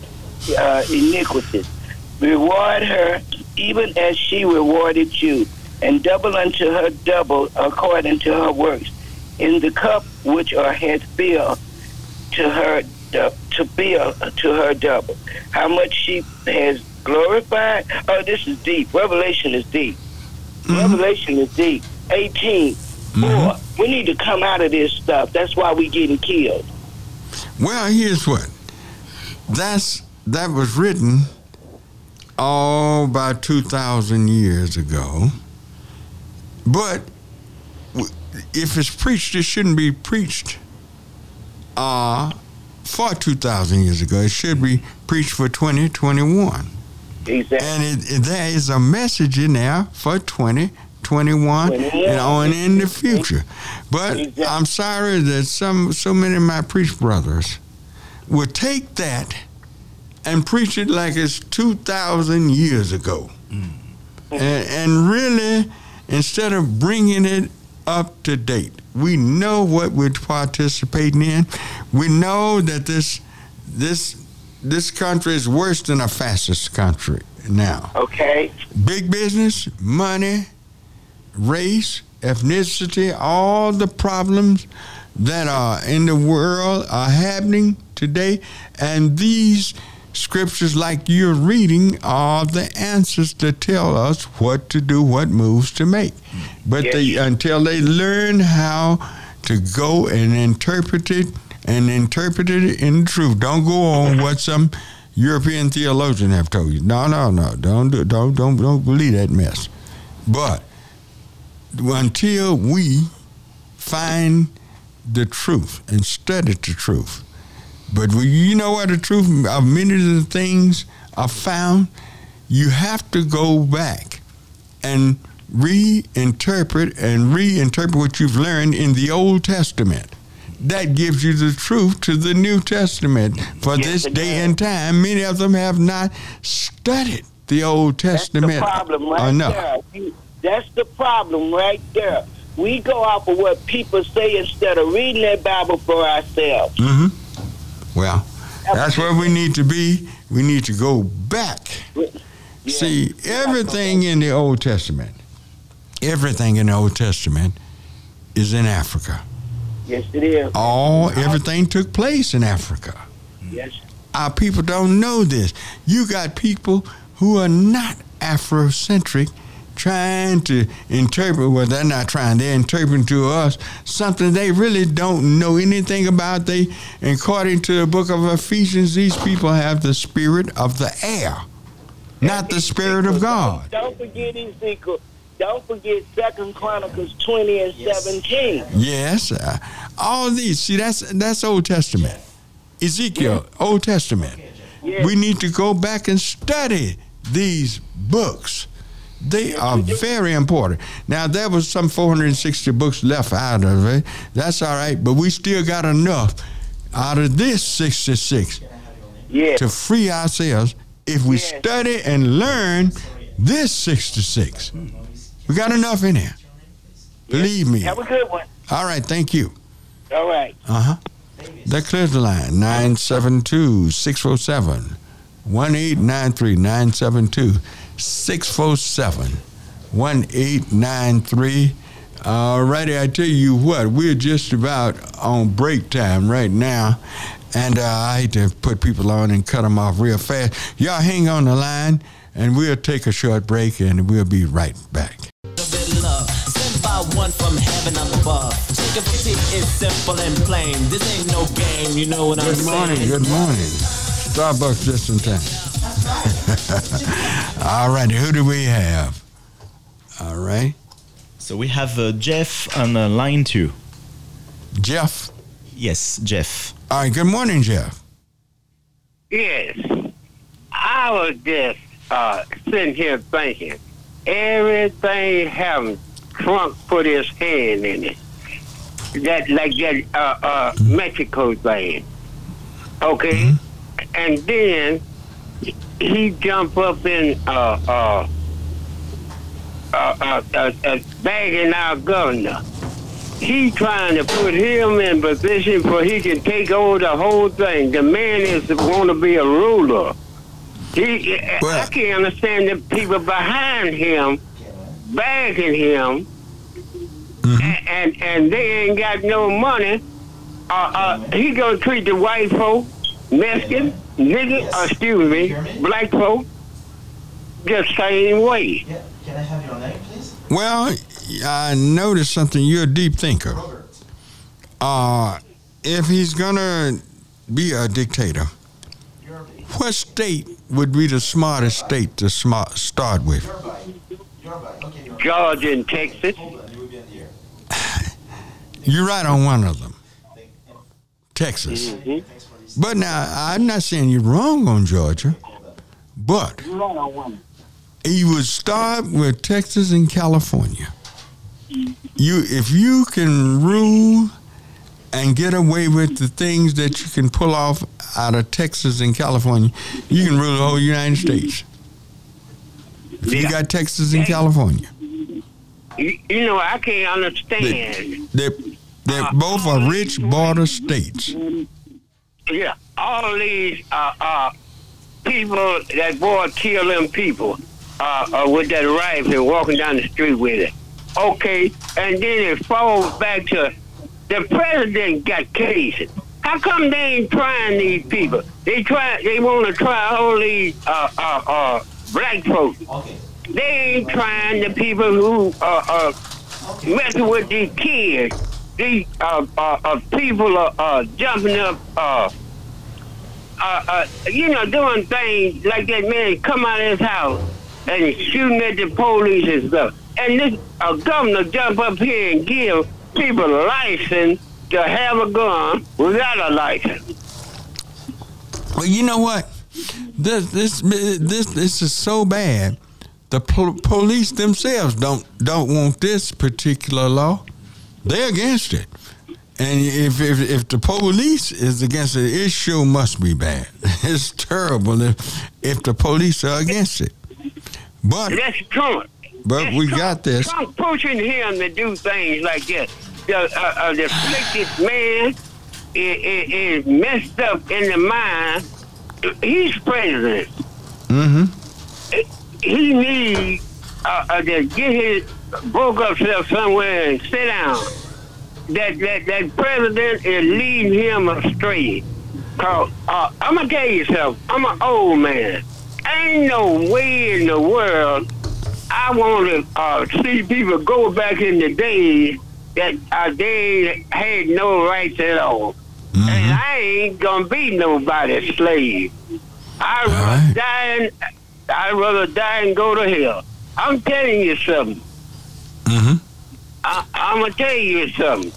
uh, iniquities. Reward her even as she rewarded you, and double unto her double according to her works. In the cup which are hath filled to her to fill to her double. How much she has glorified? Oh, this is deep. Revelation is deep. Mm-hmm. Revelation is deep. 18. Boy, mm-hmm. we need to come out of this stuff. That's why we getting killed. Well, here's what. That's that was written all about two thousand years ago. But if it's preached, it shouldn't be preached uh, for two thousand years ago. It should be preached for twenty twenty one. Exactly. And it, it- there is a message in there for 2021 and on in the future. But I'm sorry that some so many of my priest brothers would take that and preach it like it's 2,000 years ago. And, and really, instead of bringing it up to date, we know what we're participating in. We know that this this this country is worse than a fascist country now. Okay. Big business, money, race, ethnicity, all the problems that are in the world are happening today. And these scriptures, like you're reading, are the answers to tell us what to do, what moves to make. But they, until they learn how to go and interpret it and interpret it in truth, don't go on what some European theologian have told you. No, no, no. Don't do, don't don't don't believe that mess. But until we find the truth and study the truth, but you know what the truth of many of the things are found. You have to go back and reinterpret and reinterpret what you've learned in the Old Testament. That gives you the truth to the New Testament for this day and time. Many of them have not studied the Old Testament The problem right enough. there. That's the problem right there. We go off of what people say instead of reading that Bible for ourselves. hmm Well, that's where we need to be. We need to go back. See, everything in the Old Testament, everything in the Old Testament is in Africa. Yes, it is. All everything took place in Africa. Yes. Our people don't know this. You got people who are not Afrocentric trying to interpret, well, they're not trying, they're interpreting to us something they really don't know anything about. They, according to the book of Ephesians, these people have the spirit of the air, not the spirit of God. Don't forget Ezekiel. Don't forget Second Chronicles 20 and 17. Yes, uh, all these. See, that's that's Old Testament. Ezekiel, Old Testament. We need to go back and study these books They are very important. Now there was some 460 books left out of it. That's all right, but we still got enough out of this 66 Yes. to free ourselves if we study and learn this 66. We got enough in here. Believe me. Have a good one. All right, thank you. All right. Uh huh. That clears the line. 972 647 1893 972 647 1893. All righty, I tell you what, we're just about on break time right now. And uh, I hate to put people on and cut them off real fast. Y'all hang on the line, and we'll take a short break, and we'll be right back. love sent by one from heaven up above. Chicken fatigue is simple and plain. This ain't no game, you know what I'm Good saying? morning, good morning. Starbucks just in time. [laughs] All righty, who do we have? All right. So we have uh, Jeff on uh, line two. Jeff? Yes, Jeff. All right, good morning, Jeff. Yes. I was just uh, sitting here thinking, everything having Trump put his hand in it. That like that uh, uh, Mexico thing. Okay? And then he jump up in uh uh uh, uh, uh, uh bagging our governor. He trying to put him in position for he can take over the whole thing. The man is want to be a ruler. He, I can't understand the people behind him bagging him, and, and and they ain't got no money. Uh, uh, he gonna treat the white folk, Mexican, nigga, uh, excuse me, black folk, the same way. Can I have your name, please? Well, I noticed something. You're a deep thinker. Uh, if he's gonna be a dictator, what state would be the smartest state to smart, start with? Georgia and Texas. You're right on one of them, Texas. But now, I'm not saying you're wrong on Georgia, but you would start with Texas and California. You, if you can rule and get away with the things that you can pull off out of Texas and California, you can rule the whole United States. If you got Texas and California, You, you know, I can't understand. they they both are rich border states. Yeah, all these uh, uh, people that boy them people uh, uh, with that rifle walking down the street with it. Okay, and then it falls back to the president got cases. How come they ain't trying these people? They try. They want to try all these uh, uh, uh, black folks. They ain't trying the people who uh, uh, messing with these kids. These uh, uh, uh, people are uh, jumping up, uh, uh, uh, you know, doing things like that man come out of his house and shooting at the police and stuff. And this uh, governor jump up here and give people a license to have a gun without a license. Well, you know what? This this this this is so bad. The po- police themselves don't don't want this particular law. They're against it. And if, if if the police is against it, it sure must be bad. [laughs] It's terrible if if the police are against it. But That's Trump. but we got this. Trump pushing him to do things like this. The, uh, uh, the afflicted man is, is, is messed up in the mind. He's president. Mm-hmm. He needs uh, uh, to get his broke up somewhere and sit down. That that that president is leading him astray. Cause uh, I'm gonna tell you something. I'm an old man. Ain't no way in the world I want to uh, see people go back in the days that uh, they had no rights at all. And I ain't gonna be nobody's slave. I'd rather die and I'd rather die and go to hell. I'm telling you something. Mm-hmm. I, I'm gonna tell you something.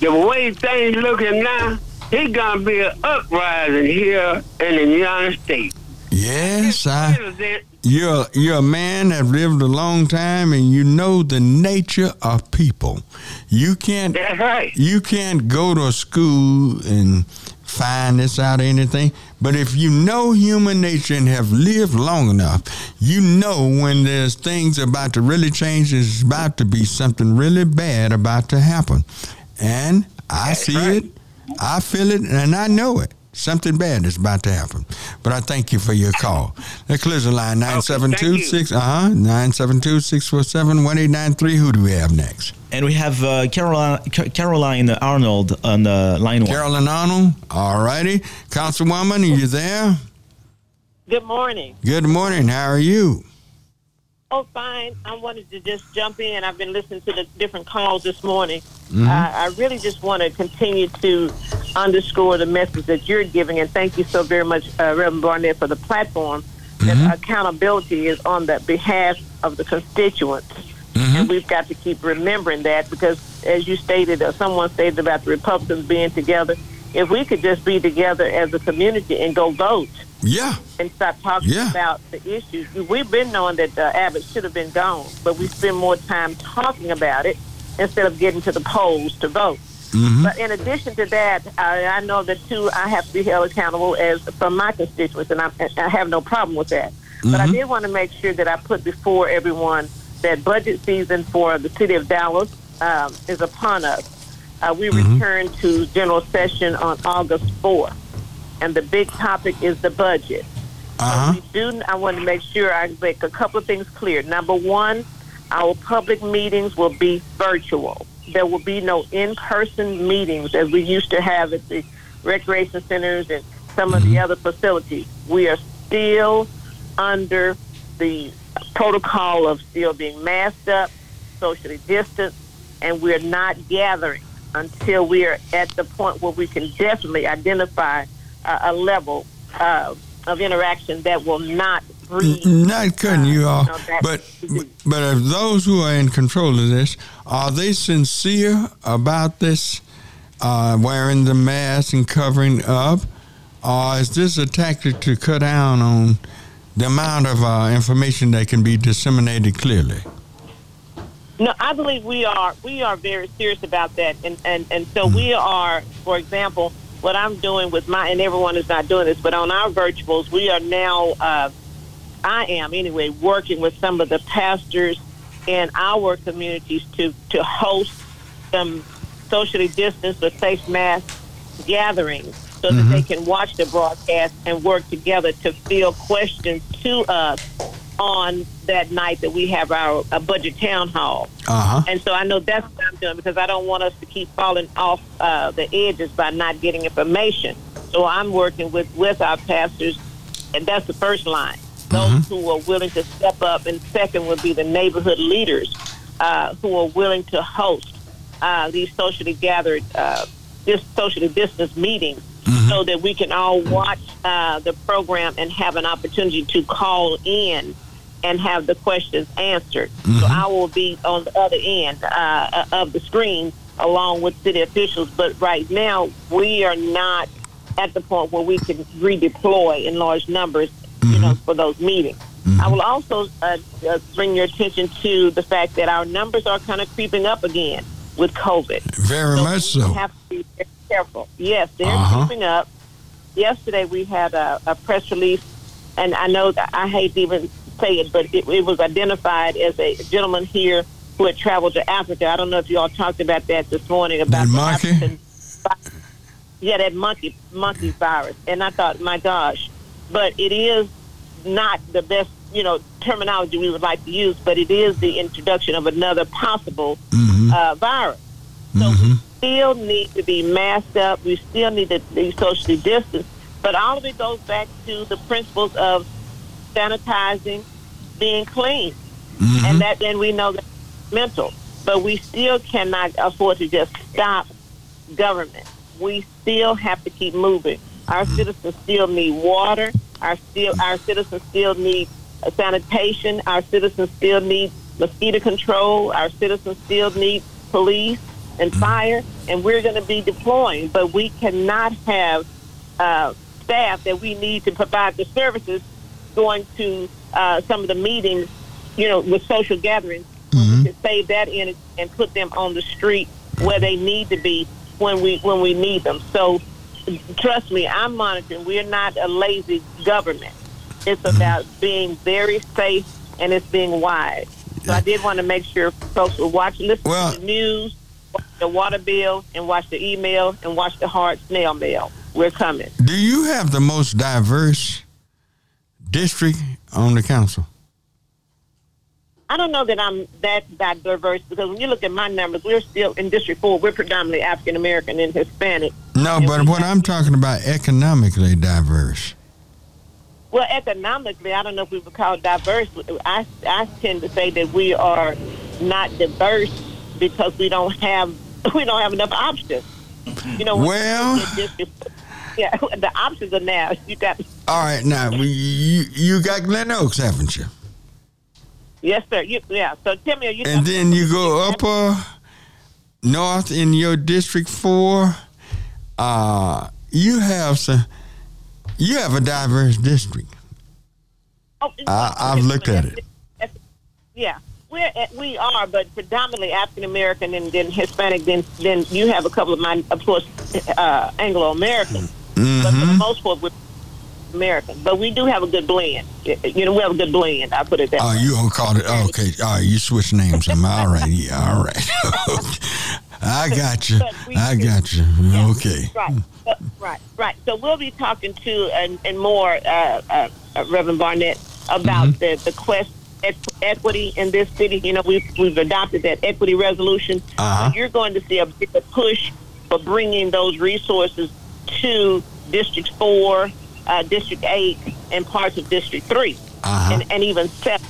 The way things looking now, it's gonna be an uprising here in the United States. Yes, I. You're you're a man that lived a long time, and you know the nature of people. You can't. That's right. You can't go to school and find this out or anything. But if you know human nature and have lived long enough, you know when there's things about to really change, there's about to be something really bad about to happen. And I see it, I feel it, and I know it. Something bad is about to happen. But I thank you for your call. That clears the line 972 6 uh huh 972 647 1893. Who do we have next? And we have uh, Caroline, Ca- Caroline Arnold on the line one. Carolyn Arnold. All righty. Councilwoman, are you there? Good morning. Good morning. How are you? Oh, fine. I wanted to just jump in. I've been listening to the different calls this morning. Mhm. Uh, I really just want to continue to underscore the message that you're giving, and thank you so very much, uh, Reverend Barnett, for the platform. That accountability is on the behalf of the constituents, and we've got to keep remembering that because, as you stated, uh, someone stated about the Republicans being together. If we could just be together as a community and go vote, Yeah. and stop talking Yeah. about the issues. We've been knowing that uh, Abbott should have been gone, but we spend more time talking about it instead of getting to the polls to vote. Mm-hmm. But in addition to that, I, I know that too. I have to be held accountable as from my constituents, and I, I have no problem with that. But I Mhm. did want to make sure that I put before everyone that budget season for the city of Dallas um, is upon us. Uh, we return to general session on August 4th, and the big topic is the budget. Uh-huh. We do. I want to make sure I make a couple of things clear. Number one, our public meetings will be virtual. There will be no in-person meetings as we used to have at the recreation centers and some of the other facilities. We are still under the protocol of still being masked up, socially distanced, and we're not gathering until we are at the point where we can definitely identify uh, a level uh, of interaction that will not breed. Not cutting you off, no, that- but but if those who are in control of this are they sincere about this, uh, wearing the mask and covering up, or is this a tactic to cut down on the amount of uh, information that can be disseminated clearly? No, I believe we are we are very serious about that, and and and so we are, for example, what I'm doing with my and everyone is not doing this, but on our virtuals, we are now. Uh, I am anyway working with some of the pastors in our communities to to host some socially distanced but safe mass gatherings so that they can watch the broadcast and work together to field questions to us on that night that we have our uh, budget town hall. Uh-huh. And so I know that's what I'm doing because I don't want us to keep falling off uh, the edges by not getting information. So I'm working with, with our pastors, and that's the first line. Those who are willing to step up, and second would be the neighborhood leaders uh, who are willing to host uh, these socially gathered, uh, this socially distanced meetings, so that we can all watch uh, the program and have an opportunity to call in and have the questions answered. So I will be on the other end uh, of the screen along with city officials. But right now, we are not at the point where we can redeploy in large numbers, you know, for those meetings. I will also uh, uh, bring your attention to the fact that our numbers are kind of creeping up again with COVID. Very much so. We have to be very careful. Yes, they're Uh-huh. creeping up. Yesterday we had a, a press release, and I know that I hate to even say it, but it, it was identified as a gentleman here who had traveled to Africa. I don't know if you all talked about that this morning about the monkey? African, yeah, that monkey monkey virus. And I thought, my gosh, but it is not the best, you know, terminology we would like to use, but it is the introduction of another possible uh, virus. So we still need to be masked up. We still need to be socially distanced. But all of it goes back to the principles of sanitizing, being clean, mm-hmm. and that then we know that mental. But we still cannot afford to just stop government. We still have to keep moving. Our mm-hmm. citizens still need water. Our still our citizens still need sanitation. Our citizens still need mosquito control. Our citizens still need police and mm-hmm. fire. And we're going to be deploying, but we cannot have uh, staff that we need to provide the services going to uh, some of the meetings, you know, with social gatherings, Mm-hmm. to save that in and put them on the street where they need to be when we when we need them. So trust me, I'm monitoring. We're not a lazy government. It's about being very safe and it's being wise. So I did want to make sure folks will watch, listen to the news, the water bill, and watch the email, and watch the hard snail mail. We're coming. Do you have the most diverse district on the council? I don't know that I'm that that diverse because when you look at my numbers, we're still in District Four. We're predominantly African American and Hispanic. No, but what I'm talking about economically diverse. Well, economically, I don't know if we would call it diverse. I I tend to say that we are not diverse because we don't have [laughs] we don't have enough options. You know, Well- look at District- yeah, [laughs] the options are now. You got All right, now you you got Glen Oaks, haven't you? yes, sir. You, yeah. So tell me, are you And then you go upper north in your district four. Uh, you have some. You have a diverse district. Oh, I, I've looked at it. Yeah, we're at, we are, but predominantly African American and then Hispanic. Then then you have a couple of mine, of course, uh, Anglo American. But for the Mhm. most part, we're American. But we do have a good blend. You know, we have a good blend. I put it that Oh, way. you gonna call it? Oh, okay. All right, you switch names. I'm all right. Yeah, all right. [laughs] I got you. I got you. Okay. Right, right, right. So we'll be talking to and, and more, uh, uh, uh, Reverend Barnett, about Mm-hmm. the the quest equ- equity in this city. You know, we've we've adopted that equity resolution. Uh-huh. So you're going to see a bigger push for bringing those resources to District Four, uh, District Eight, and parts of District 3 Uh-huh. and, and even seven.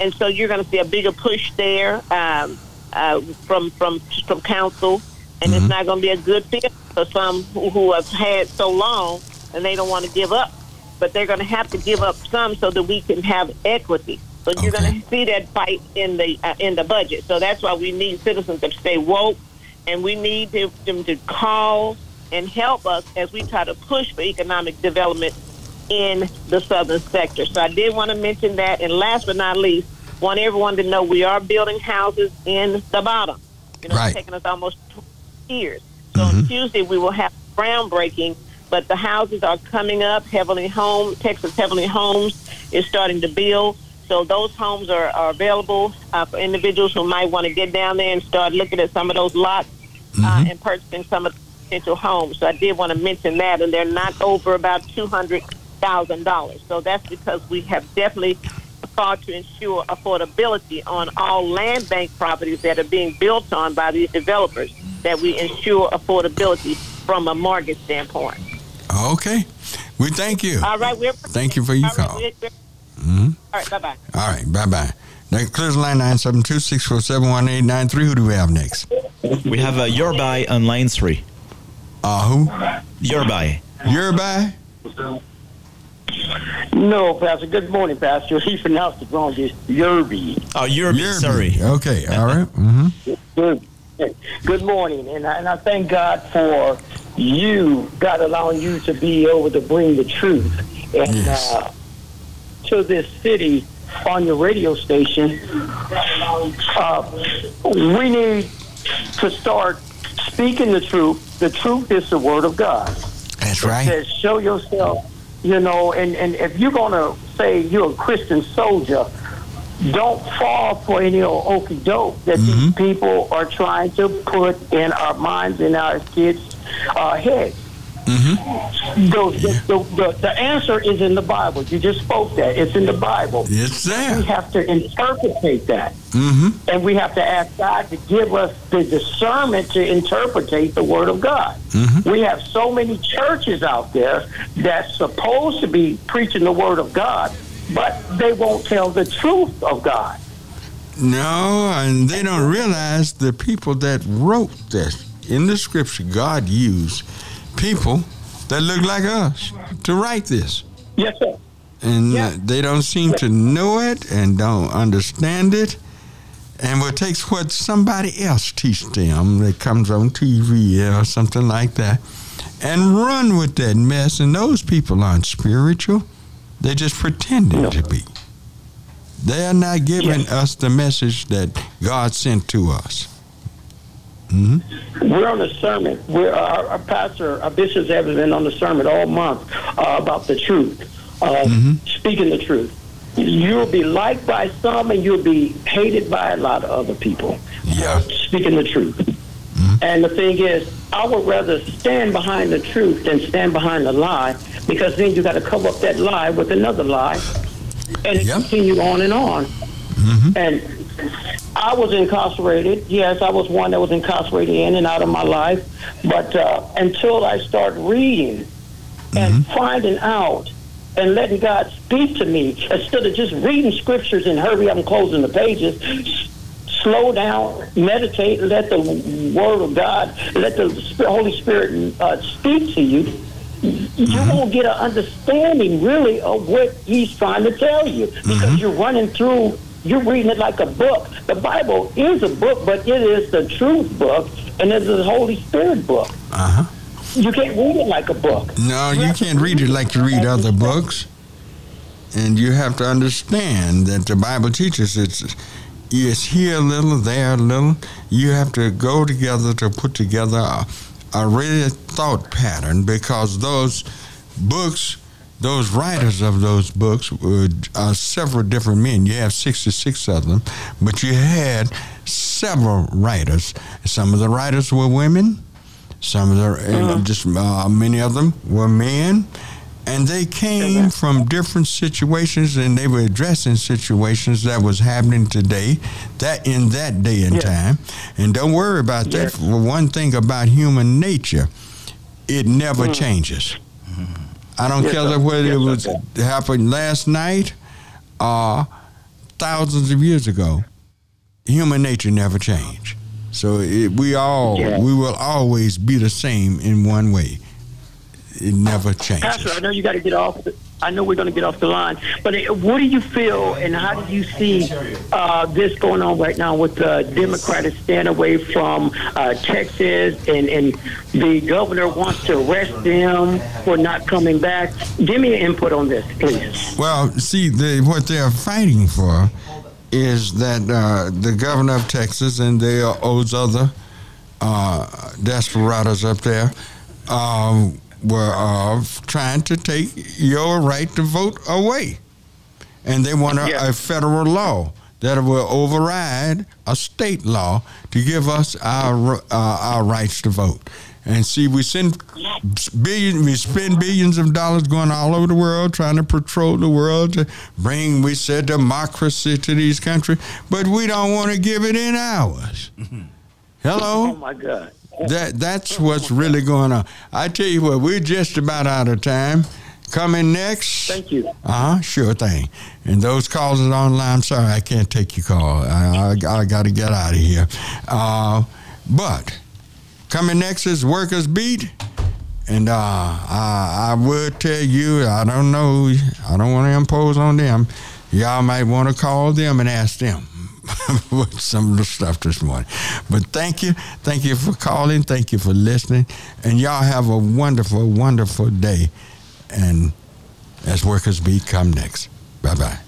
And so you're going to see a bigger push there um, uh, from from from council, and it's not going to be a good fit for some who, who have had so long and they don't want to give up. But they're going to have to give up some so that we can have equity. So you're going to see that fight in the uh, in the budget. So that's why we need citizens to stay woke, and we need to, them to call and help us as we try to push for economic development in the southern sector. So I did want to mention that. And last but not least, want everyone to know we are building houses in the bottom. You know, Right. it's taken us almost 20 years. So on Tuesday we will have groundbreaking, but the houses are coming up. Heavenly Home, Texas Heavenly Homes is starting to build. So those homes are, are available uh, for individuals who might want to get down there and start looking at some of those lots uh, and purchasing some of the potential homes. So I did want to mention that, and they're not over about two hundred thousand dollars. So that's because we have definitely fought to ensure affordability on all land bank properties that are being built on by these developers. That we ensure affordability from a mortgage standpoint. Okay. We thank you. All right, we're Thank you for your all right, call. we're- we're- hmm all right, bye bye. All right. Bye bye. That clears the line 972 647 1893. Who do we have next? We have uh, Yorubai on line three. Uh, who? Yorubai. Yorubai? No, Pastor. Good morning, Pastor. He pronounced it wrong. It's Yerby. Oh, Yorubai. Sorry. Okay. All right. Mm-hmm. Good. Good morning, and I, and I thank God for you, God allowing you to be able to bring the truth and uh, to this city on your radio station. Uh, we need to start speaking the truth. The truth is the word of God. That's right. It says, show yourself, you know, and, and if you're going to say you're a Christian soldier, don't fall for any old okey doke that these people are trying to put in our minds and our kids' uh, heads. Mm-hmm. The, the, the, the, the answer is in the Bible. You just spoke that. It's in the Bible. It's there. We have to interpret that. Mm-hmm. And we have to ask God to give us the discernment to interpret the Word of God. Mm-hmm. We have so many churches out there that's supposed to be preaching the Word of God, but they won't tell the truth of God. No, and they don't realize the people that wrote this in the scripture, God used people that look like us to write this. Yes, sir. And uh, they don't seem to know it and don't understand it. And what takes what somebody else teach them that comes on TV or something like that and run with that mess. And those people aren't spiritual. They're just pretending to be. They are not giving us the message that God sent to us. Mm-hmm. We're on a sermon. We're our, our pastor, our bishops have been on the sermon all month uh, about the truth, uh, speaking the truth. You'll be liked by some, and you'll be hated by a lot of other people. Yeah, speaking the truth. And the thing is, I would rather stand behind the truth than stand behind the lie, because then you got to cover up that lie with another lie, and continue on and on. And I was incarcerated. Yes, I was one that was incarcerated in and out of my life. But uh, until I started reading and finding out and letting God speak to me, instead of just reading scriptures and hurry up and closing the pages, slow down, meditate, let the Word of God, let the Holy Spirit uh, speak to you. You won't get an understanding really of what He's trying to tell you because you're running through you're reading it like a book. The Bible is a book, but it is the truth book, and it is the Holy Spirit book. Uh huh. You can't read it like a book. No, you can't read it like you read other books. And you have to understand that the Bible teaches it's it's here a little, there a little. You have to go together to put together a, a real thought pattern because those books, those writers of those books were uh, several different men. You have 66 of them, but you had several writers. Some of the writers were women. Some of the, and just uh, many of them were men, and they came from different situations, and they were addressing situations that was happening today, that in that day and time. And don't worry about that. For one thing about human nature, it never changes. I don't Yes, care sir. whether it Yes, was happened last night or thousands of years ago. Human nature never changed. So it, we all Yeah. we will always be the same in one way. It never changes. Pastor, I know you got to get off. The, I know we're going to get off the line, but uh, what do you feel, and how do you see uh, this going on right now with the Democrats stand away from uh, Texas, and, and the governor wants to arrest them for not coming back? Give me your input on this, please. Well, see, what they're fighting for is that uh, the governor of Texas and those other uh, desperados up there um, were uh, trying to take your right to vote away. And they want a, a federal law that will override a state law to give us our uh, our rights to vote. And see, we send billion, we spend billions of dollars going all over the world trying to patrol the world to bring, we said, democracy to these countries, but we don't want to give it in ours. Hello. Oh my God. That that's what's really going on. I tell you what, we're just about out of time. Coming next. Thank you. Uh huh. Sure thing. And those calls are online. I'm sorry, I can't take your call. I I, I got to get out of here. Uh, but coming next is Workers Beat. And uh, I, I would tell you, I don't know, I don't want to impose on them. Y'all might want to call them and ask them [laughs] some of the stuff this morning. But thank you. Thank you for calling. Thank you for listening. And y'all have a wonderful, wonderful day. And as Workers Beat come next. Bye bye.